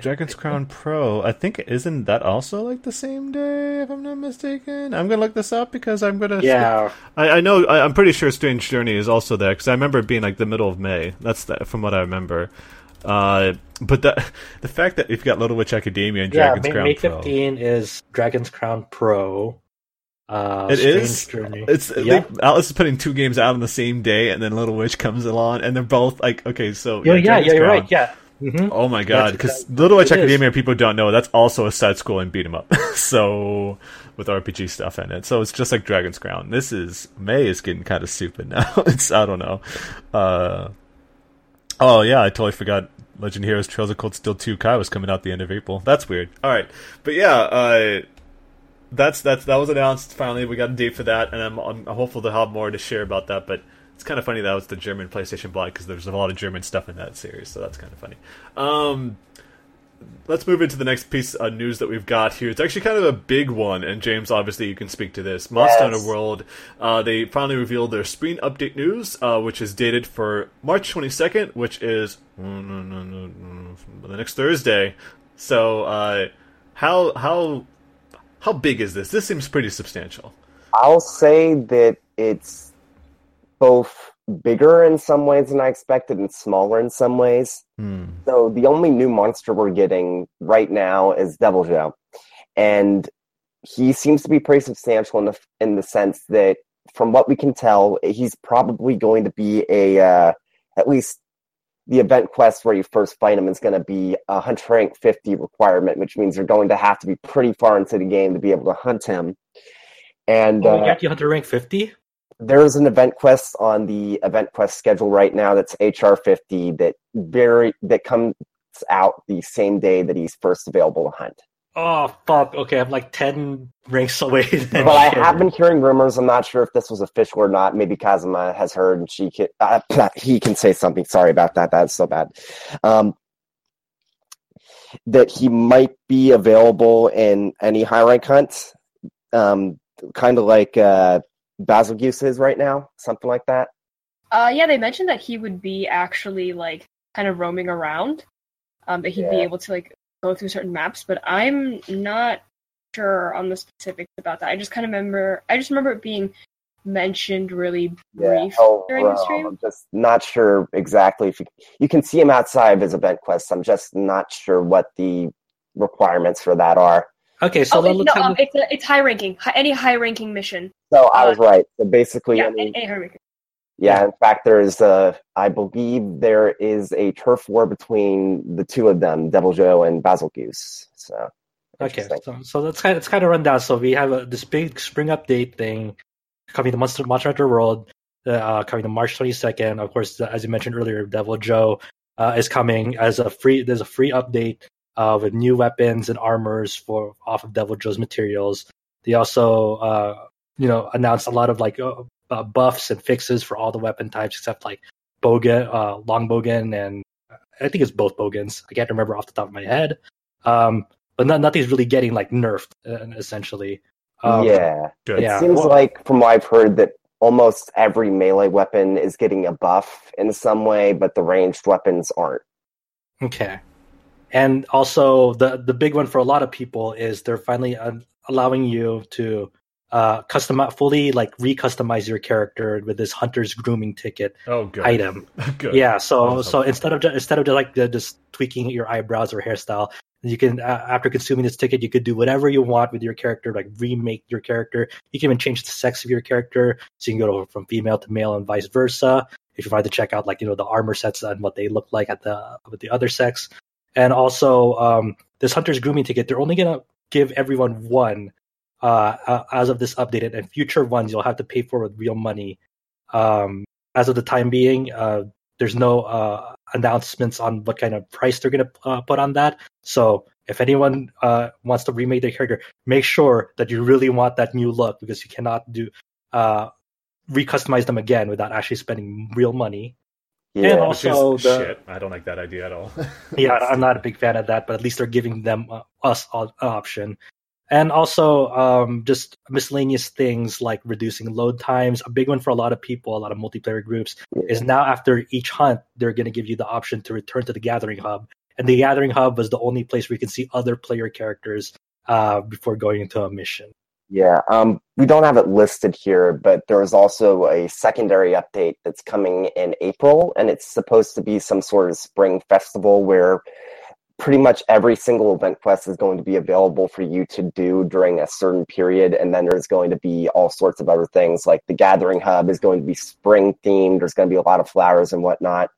Dragon's Crown Pro. I think isn't that also like the same day? If I'm not mistaken, I'm gonna look this up because I'm gonna. Yeah, I, I know. I, I'm pretty sure Strange Journey is also there because I remember it being like the middle of May. That's the, from what I remember. Uh, but the *laughs* the fact that you've got Little Witch Academia and yeah. Dragon's May, Crown May Pro, 15 is Dragon's Crown Pro. Uh, It is? Journey. it's yeah. they, Atlus is putting two games out on the same day, and then Little Witch comes along, and they're both like, okay, so yeah, yeah, yeah. You're right. Yeah. Hmm Oh my god! Because Little Witch is. Academia, people don't know that's also a side scrolling beat 'em up. *laughs* so with RPG stuff in it, so it's just like Dragon's Crown. This is May is getting kind of stupid *laughs* now. it's I don't know. Uh, oh yeah, I totally forgot. Legend Heroes Trails of Cold Steel 2 Kai was coming out the end of April. That's weird. All right, but yeah, uh, that's that's that was announced. Finally, we got a date for that, and I'm, I'm hopeful to have more to share about that. But it's kind of funny that was the German PlayStation Blog because there's a lot of German stuff in that series, so that's kind of funny. Um, let's move into the next piece of news that we've got here. It's actually kind of a big one, and James, obviously, you can speak to this. Monster Yes. Hunter World, uh, they finally revealed their screen update news, uh, which is dated for March 22nd, which is the next Thursday. So, uh, how how how big is this? This seems pretty substantial. I'll say that it's both bigger in some ways than I expected and smaller in some ways. Hmm. So the only new monster we're getting right now is Deviljho, and he seems to be pretty substantial in the in the sense that, from what we can tell, he's probably going to be a uh, at least the event quest where you first fight him is going to be a hunter rank 50 requirement, which means you're going to have to be pretty far into the game to be able to hunt him. And Oh, uh, Yankee Hunter rank 50. There's an event quest on the event quest schedule right now that's HR 50 that very that comes out the same day that he's first available to hunt. Oh fuck! Okay, I'm like ten ranks *laughs* away. then. But I have been hearing rumors. I'm not sure if this was official or not. Maybe Kazuma has heard, and she can uh, *laughs* he can say something. Sorry about that. That's so bad. Um, that he might be available in any high rank hunt, um, kind of like uh, Bazelgeuse is right now, something like that. Uh, yeah, they mentioned that he would be actually like kind of roaming around. Um, that he'd be able to like go through certain maps, but I'm not sure on the specifics about that. I just kind of remember, I just remember it being mentioned really brief oh, during the stream. I'm just not sure exactly if you, you can see him outside of his event quest. I'm just not sure what the requirements for that are. Okay, so oh, let- it's, no, have um, it's a, it's high ranking. Hi, any high ranking mission. So I Uh, was right. So basically, Yeah, any, any high ranking. yeah. In fact, there is a, I believe there is a turf war between the two of them, Deviljho and Bazelgeuse. So Okay, so, so let's kind of, let's kind of run down. So we have a, this big spring update thing coming to Monster, Monster Hunter World, uh, coming to March 22nd. Of course, as you mentioned earlier, Deviljho uh, is coming as a free. There's a free update uh, with new weapons and armors for off of Deviljho's materials. They also, uh, you know, announced a lot of like uh, uh, buffs and fixes for all the weapon types except like bowgun, uh, long bowgun, and I think it's both bowguns. I can't remember off the top of my head. Um, but not, nothing's really getting like nerfed uh, essentially. Um, yeah, Good. it seems Well- like from what I've heard that almost every melee weapon is getting a buff in some way, but the ranged weapons aren't. Okay. And also the the big one for a lot of people is they're finally uh, allowing you to uh custom fully like re-customize your character with this hunter's grooming ticket Oh, good. item. *laughs* good. Yeah, so That's so instead of instead of just like just tweaking your eyebrows or hairstyle, You can uh, after consuming this ticket, you could do whatever you want with your character, like remake your character. You can even change the sex of your character, so you can go from female to male and vice versa. If you wanted to check out like you know the armor sets and what they look like at the with the other sex, and also um, this hunter's grooming ticket, they're only gonna give everyone one uh, as of this updated, and future ones you'll have to pay for with real money. Um, as of the time being, uh, there's no uh, announcements on what kind of price they're going to uh, put on that. So if anyone uh, wants to remake their character, make sure that you really want that new look because you cannot do uh, recustomize them again without actually spending real money. Yeah. And also the- shit. I don't like that idea at all. *laughs* yeah, I'm not a big fan of that, but at least they're giving them uh, us an option. And also, um, just miscellaneous things like reducing load times. A big one for a lot of people, a lot of multiplayer groups, is now after each hunt, they're going to give you the option to return to the Gathering Hub. And the Gathering Hub was the only place where you can see other player characters uh, before going into a mission. Yeah, um, we don't have it listed here, but there is also a secondary update that's coming in April, and it's supposed to be some sort of spring festival where pretty much every single event quest is going to be available for you to do during a certain period, and then there's going to be all sorts of other things like the Gathering Hub is going to be spring themed. There's going to be a lot of flowers and whatnot,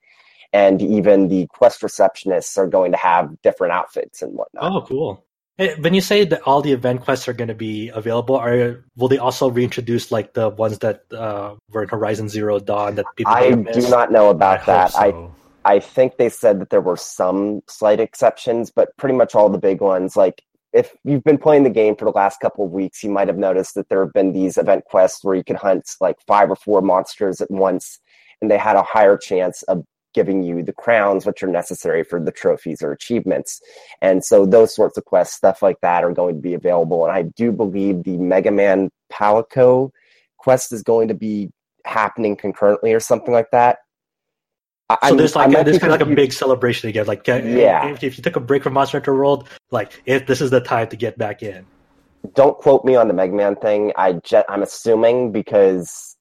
and even the quest receptionists are going to have different outfits and whatnot. Oh, cool. When you say that all the event quests are going to be available, are will they also reintroduce like the ones that uh, were in Horizon Zero Dawn that people I have do not know about I that. hope I. I think they said that there were some slight exceptions, but pretty much all the big ones. Like if you've been playing the game for the last couple of weeks, you might have noticed that there have been these event quests where you can hunt like five or four monsters at once, and they had a higher chance of giving you the crowns, which are necessary for the trophies or achievements. And so those sorts of quests, stuff like that, are going to be available. And I do believe the Mega Man Palico quest is going to be happening concurrently or something like that. I- So I'm- there's like might there's kind of like a big celebration again. Like Yeah. if, if you took a break from Monster Hunter World, like if this is the time to get back in. don't quote me on the Mega Man thing. I je- I'm assuming because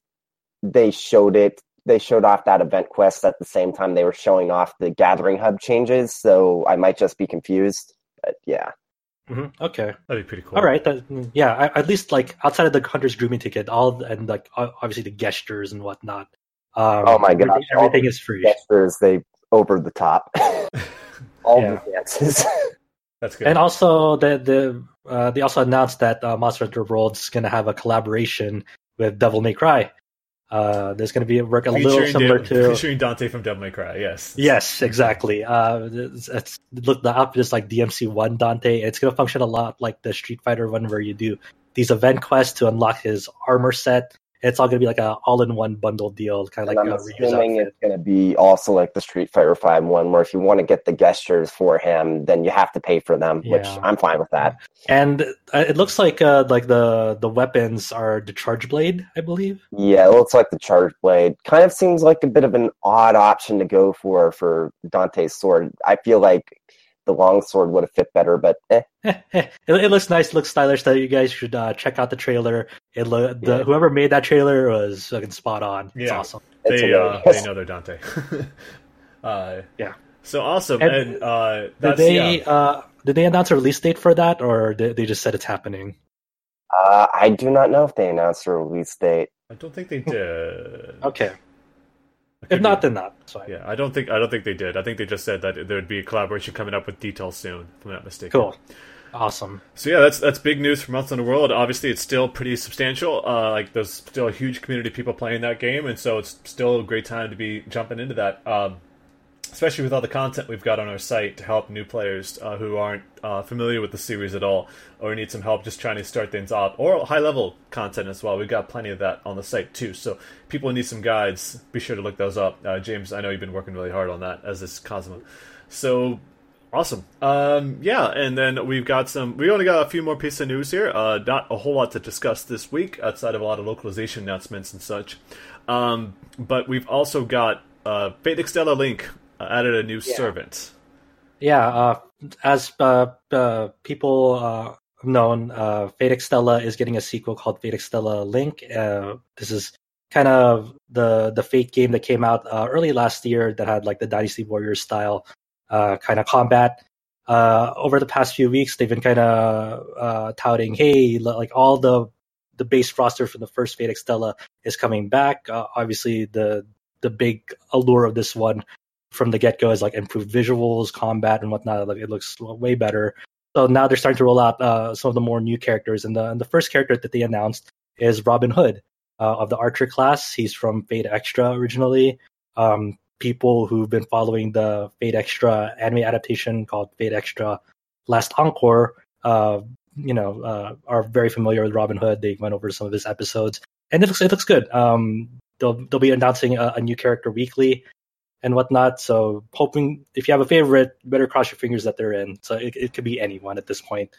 they showed it. They showed off that event quest at the same time they were showing off the Gathering Hub changes. So I might just be confused. But yeah, hmm Okay, That'd be pretty cool. all right. That, yeah, I, at least like outside of the hunter's grooming ticket, all and like obviously the gestures and whatnot. Um, Oh my god everything- gosh, all everything the is free. gestures they over the top. *laughs* All Yeah. the dances. *laughs* That's good. And also, the the uh, they also announced that uh, Monster Hunter World's going to have a collaboration with Devil May Cry. Uh, there's going to be a work a little similar Da- to featuring Dante from Devil May Cry. Yes. Yes, exactly. Uh, it's, it's look the outfit is like DMC one Dante. It's gonna function a lot like the Street Fighter one, where you do these event quests to unlock his armor set. It's all gonna be like a all in one bundle deal, kind of like I'm assuming it's going to be also like the Street Fighter Five one, where if you want to get the gestures for him, then you have to pay for them. Which I'm fine with that. And uh, it looks like uh, like the the weapons are the charge blade, I believe. Yeah, it looks like the charge blade. Kind of seems like a bit of an odd option to go for for Dante's sword. I feel like the long sword would have fit better, but eh. *laughs* it, it looks nice, looks stylish. That you guys should uh, check out the trailer. It lo- the Yeah. whoever made that trailer was fucking spot on. It's Yeah. awesome. It's They uh, they know their Dante. *laughs* uh, Yeah. So awesome. And And, uh, Did they yeah. uh, did they announce a release date for that, or did they just said it's happening? Uh, I do not know if they announced a release date. I don't think they did. Okay. If not, be- then not. It's fine. yeah, I don't think I don't think they did. I think they just said that there would be a collaboration coming up with details soon. If I'm not mistaken. Cool. Awesome. So yeah, that's that's big news for Monster Hunter World. Obviously, it's still pretty substantial. Uh, like there's still a huge community of people playing that game, and so it's still a great time to be jumping into that. Um, especially with all the content we've got on our site to help new players uh, who aren't uh, familiar with the series at all, or need some help just trying to start things off, or high level content as well. We've got plenty of that on the site too. So people need some guides, be sure to look those up. Uh, James, I know you've been working really hard on that as this Cosmo. So Awesome. Um, yeah, and then we've got some. We only got a few more pieces of news here. Uh, not a whole lot to discuss this week outside of a lot of localization announcements and such. Um, but we've also got uh, Fate Extella Link added a new Yeah. servant. Yeah. Uh, as uh, uh, people uh, known, uh, Fate Extella is getting a sequel called Fate Extella Link. Uh, this is kind of the the Fate game that came out uh, early last year that had like the Dynasty Warriors style uh, kind of combat. uh, over the past few weeks, they've been kind of uh, touting, "Hey, like all the the base roster from the first Fate Extella is coming back." Uh, obviously, the the big allure of this one from the get go is like improved visuals, combat, and whatnot. Like it looks way better. So now they're starting to roll out uh, some of the more new characters, and the and the first character that they announced is Robin Hood uh, of the Archer class. He's from Fate Extra originally. Um, people who've been following the Fate Extra anime adaptation called Fate Extra Last Encore, uh, you know, uh, are very familiar with Robin Hood. They went over some of his episodes, and it looks it looks good. Um, they'll they'll be announcing a, a new character weekly and whatnot. So hoping if you have a favorite, better cross your fingers that they're in. So it, it could be anyone at this point.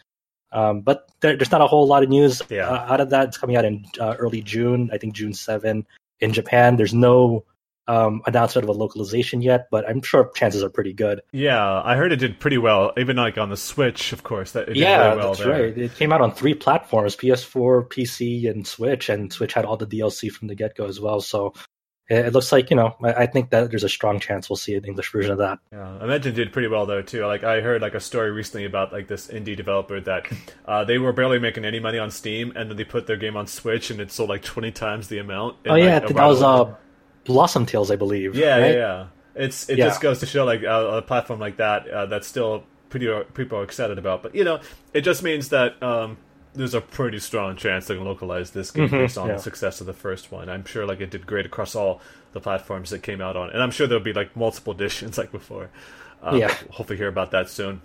Um, but there, there's not a whole lot of news Yeah. uh, out of that. It's coming out in uh, early June, I think June 7 in Japan. There's no um, announcement of a localization yet, but I'm sure chances are pretty good. Yeah, I heard it did pretty well, even like on the Switch, of course. That it did yeah, well that's there. right. It came out on three platforms: PS4, PC, and Switch. And Switch had all the DLC from the get go as well. So it, looks like you know, I, I think that there's a strong chance we'll see an English version of that. Yeah, I imagine it did pretty well though too. Like I heard like a story recently about like this indie developer that uh, they were barely making any money on Steam, and then they put their game on Switch, and it sold like twenty times the amount. in, oh yeah, like, I a think that was uh, Blossom Tales, I believe. Yeah, right? yeah, yeah. It's it Yeah. just goes to show like uh, a platform like that uh, that's still pretty people are excited about. But you know, it just means that um, there's a pretty strong chance they can localize this game Mhm, based on yeah. the success of the first one. I'm sure like it did great across all the platforms that came out on, and I'm sure there'll be like multiple *laughs* editions like before. Um, Yeah. hopefully hear about that soon.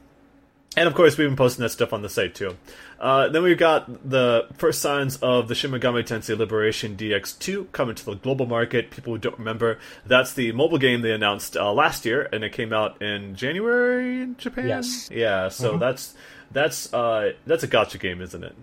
And of course, we've been posting that stuff on the site too. Uh, then we've got the first signs of the Shin Megami Tensei Liberation DX2 coming to the global market. People who don't remember, that's the mobile game they announced uh, last year, and it came out in January in Japan. Yes. Yeah, so that's that's uh, that's a gacha game, isn't it?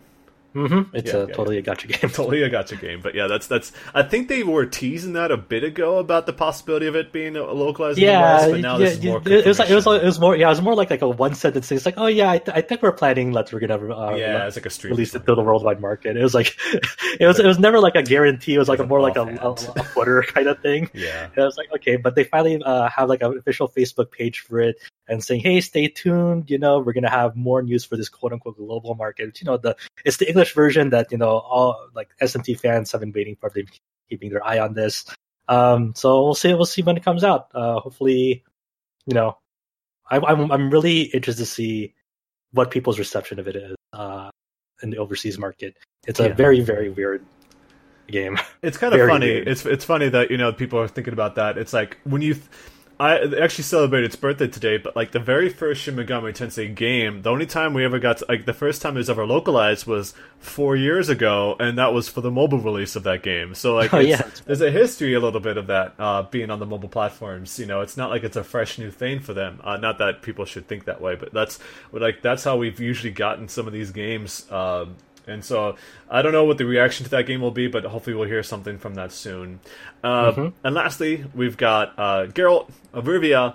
Mm-hmm. It's Yeah, a yeah, totally a gacha game. *laughs* Totally a gacha game, but yeah, that's that's. I think they were teasing that a bit ago about the possibility of it being localized in the Yeah, West, but now yeah, this is more. it was like it was, it was more yeah it was more like like a one sentence thing. It's like oh yeah I, th- I think we're planning let's we're gonna uh, yeah, it's like a street. release it to the worldwide market. It was like *laughs* it was it was never like a guarantee. It was like a more like a, a, a footer *laughs* kind of thing. Yeah. And I was like, okay, but they finally uh, have like an official Facebook page for it and saying, hey, stay tuned. You know, we're gonna have more news for this quote unquote global market. You know, the it's the English version that you know all like SMT fans have been waiting for. They've been keeping their eye on this. Um, so we'll see. We'll see when it comes out. Uh, hopefully, you know, I, I'm I'm really interested to see what people's reception of it is uh, in the overseas market. It's a very very weird game. It's kind of *laughs* funny. weird. It's it's funny that you know people are thinking about that. It's like when you, th- I actually celebrated its birthday today, but like the very first Shin Megami Tensei game, the only time we ever got to, like the first time it was ever localized was four years ago, and that was for the mobile release of that game. So like, Oh, yeah. there's a history a little bit of that uh, being on the mobile platforms. You know, it's not like it's a fresh new thing for them. Uh, not that people should think that way, but that's like that's how we've usually gotten some of these games. Um, and so I don't know what the reaction to that game will be, but hopefully we'll hear something from that soon. Uh, Mhm. And lastly, we've got uh, Geralt of Rivia.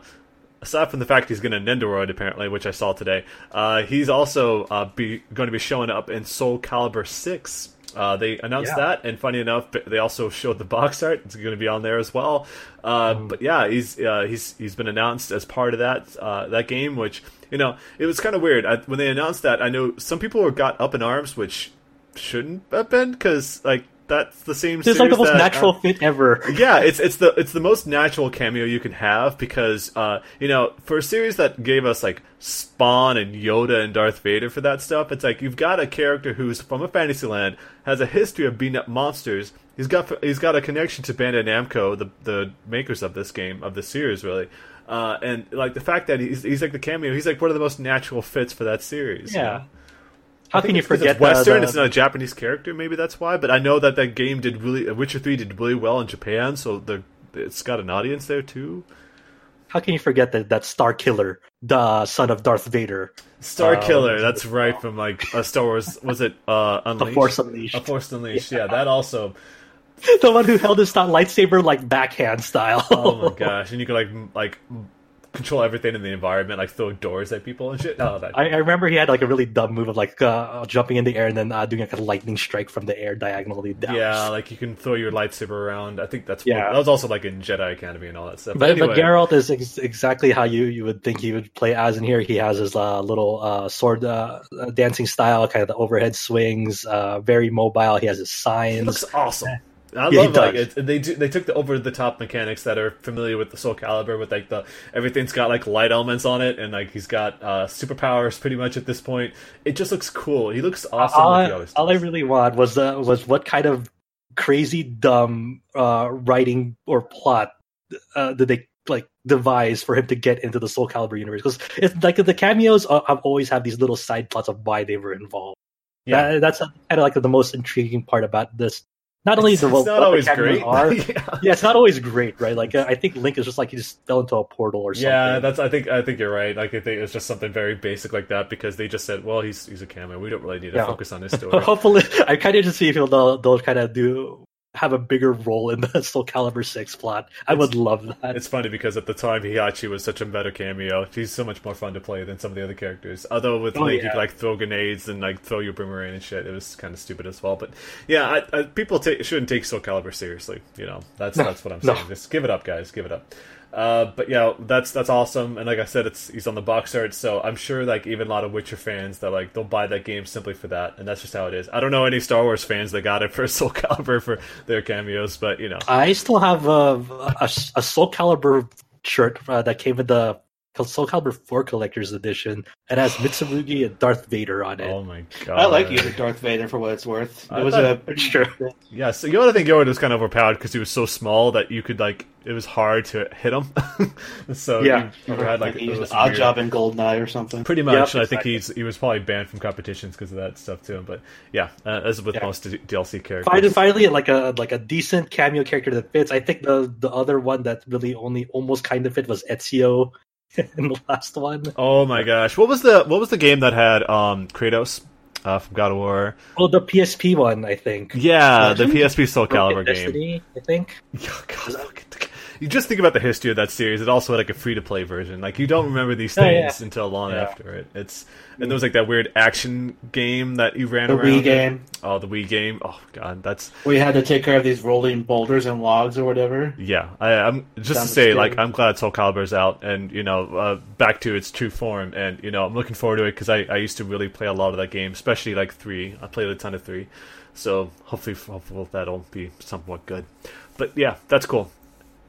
Aside from the fact he's going to Nendoroid, apparently, which I saw today, uh, he's also uh, be going to be showing up in Soul Calibur Six. Uh, they announced Yeah. that, and funny enough, they also *laughs* showed the box art. It's going to be on there as well. Uh, But yeah, he's uh, he's he's been announced as part of that uh, that game, which you know it was kind of weird I, when they announced that. I know some people got up in arms, which shouldn't have been because like that's the same. It's like the most that, natural uh, fit ever. *laughs* yeah, it's it's the it's the most natural cameo you can have because uh, you know for a series that gave us like Spawn and Yoda and Darth Vader for that stuff, it's like you've got a character who's from a fantasy land, has a history of beating up monsters. He's got he's got a connection to Bandai Namco, the the makers of this game of this series, really. Uh, and like the fact that he's he's like the cameo, he's like one of the most natural fits for that series. you Yeah. know? How can you forget it's Western? the, It's not a Japanese character. Maybe that's why. But I know that that game did really. Witcher Three did really well in Japan, so the it's got an audience there too. How can you forget that that Star Killer, the son of Darth Vader, Star Uh, Killer. That's right from like a Star Wars. Was it uh, the Unleashed? Force Unleashed, A Force Unleashed. Yeah. that also. *laughs* the one who held his lightsaber like backhand style? Oh my gosh! And you could like like control everything in the environment, like throw doors at people and shit. Oh, that I, I remember he had like a really dumb move of like uh, jumping in the air and then uh, doing like a lightning strike from the air diagonally down. yeah, like you can throw your lightsaber around. I think that's Yeah. that was also like in Jedi Academy and all that stuff. But, anyway, but Geralt is ex- exactly how you, you would think he would play as in here. He has his uh, little uh, sword uh, dancing style, kind of the overhead swings, uh, very mobile. He has his signs. looks awesome. I Yeah, love like it, they do, they took the over the top mechanics that are familiar with the Soul Calibur with like the everything's got like light elements on it and like he's got uh, superpowers pretty much at this point. It just looks cool. He looks awesome. all, like I, he always all I really want was uh, was what kind of crazy dumb uh, writing or plot uh, did they like devise for him to get into the Soul Calibur universe? Because it's like the cameos uh, have always have these little side plots of why they were involved. Yeah. That- that's kind of like the most intriguing part about this. Not only it's, the it's not always great. are, *laughs* yeah. yeah, it's not always great, right? Like uh, I think Link is just like he just fell into a portal or something. Yeah, that's. I think. I think you're right. Like, I think it's just something very basic like that because they just said, "Well, he's he's a cameo. We don't really need to Yeah. focus on his *laughs* story." Hopefully, I kind of just see if they'll they'll kind of do have a bigger role in the *laughs* Soul Calibur six plot. I would love that. It's funny because at the time Heihachi was such a meta cameo. He's so much more fun to play than some of the other characters. Although with Oh, Link, yeah. could like throw grenades and like throw your boomerang and shit. It was kind of stupid as well. But yeah, I, I, people shouldn't take Soul Calibur seriously. You know, that's No, that's what I'm no. saying. Just give it up, guys. Give it up. Uh, but yeah, that's that's awesome. And like I said, it's he's on the box art, so I'm sure like even a lot of Witcher fans that like they'll buy that game simply for that, and that's just how it is. I don't know any Star Wars fans that got it for *laughs* Soul Calibur for their cameos, but you know, I still have a a, a Soul Calibur shirt uh, that came with the Soul Calibur four collector's edition. It has Mitsurugi and Darth Vader on it. oh my god, I like using Darth Vader for what it's worth. I It was thought- a *laughs* Sure. Yeah, so you know, I think Yoda was kind of overpowered because he was so small that you could like it was hard to hit him. *laughs* so Yeah. you, you had like he used an odd weird. job in Goldeneye or something. Pretty much, Yep, and I think exactly. he's he was probably banned from competitions because of that stuff too. But yeah, uh, as with Yeah. most D- DLC characters, Finally, finally, like a like a decent cameo character that fits. I think the the other one that really only almost kind of fit was Ezio *laughs* in the last one. Oh my gosh, what was the what was the game that had um Kratos uh, from God of War? Oh, the PSP one, I think. Yeah, the PSP Soul Calibur game. Destiny, I think. Yeah, *laughs* God, you just think about the history of that series. It also had like a free to play version. Like you don't remember these Oh, yeah. things until long Yeah. after it. It's and there was like that weird action game that you ran The around. Wii in. game. Oh, the Wii game. Oh god, that's We had to take care of these rolling boulders and logs or whatever. yeah. I, I'm just to say, scary. like I'm glad Soul Calibur's out and you know uh, back to its true form. And you know I'm looking forward to it because I, I used to really play a lot of that game, especially like three. I played a ton of three, so hopefully, hopefully that'll be somewhat good. But yeah, that's cool.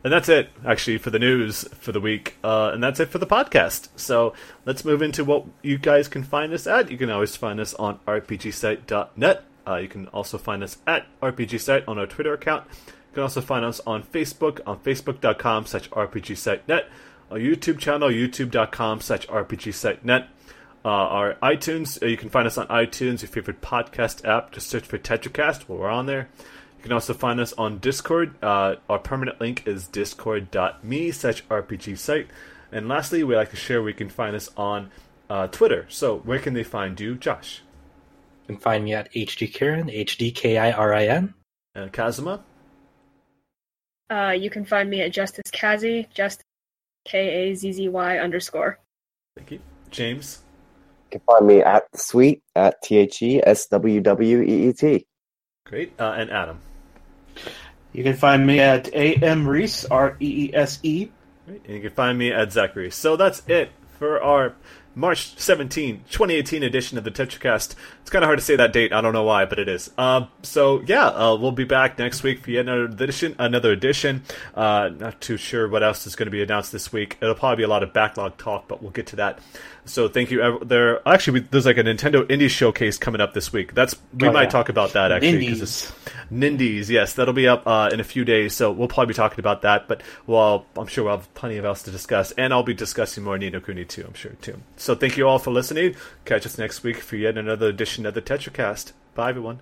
And that's it, actually, for the news for the week. Uh, and that's it for the podcast. So let's move into what you guys can find us at. You can always find us on rpgsite.net. Uh, you can also find us at rpgsite on our Twitter account. You can also find us on Facebook on facebook.com slash rpgsite.net. Our YouTube channel, youtube.com slash rpgsite.net. Uh, our iTunes, uh, you can find us on iTunes, your favorite podcast app. Just search for TetraCast. Well, we're on there. You can also find us on Discord. Uh, our permanent link is discord.me slash RPG site. And lastly, we like to share we can find us on uh, Twitter. So where can they find you, Josh? You can find me at HD Kirin, H D K I R I N. And Kazuma? Uh, you can find me at Justice Kazi, just K A Z Z Y underscore. Thank you. James? You can find me at the suite at T H E S W W E E T. Great. Uh, and Adam? You can find me at A.M. Reese, R E E S E. And you can find me at Zachary. So that's it for our March 17, 2018 edition of the TetraCast. It's kind of hard to say that date. I don't know why, but it is. Um, so yeah, uh, we'll be back next week for yet another edition. Another edition. Uh, not too sure what else is going to be announced this week. It'll probably be a lot of backlog talk, but we'll get to that. So thank you. There actually we, there's like a Nintendo Indie showcase coming up this week. That's we Oh, might yeah. talk about that actually because it's Nindies, yes, that'll be up uh, in a few days, so we'll probably be talking about that. But well, I'm sure we'll have plenty of else to discuss, and I'll be discussing more Ni no Kuni too. I'm sure too. So thank you all for listening. Catch us next week for yet another edition of the TetraCast. Bye, everyone.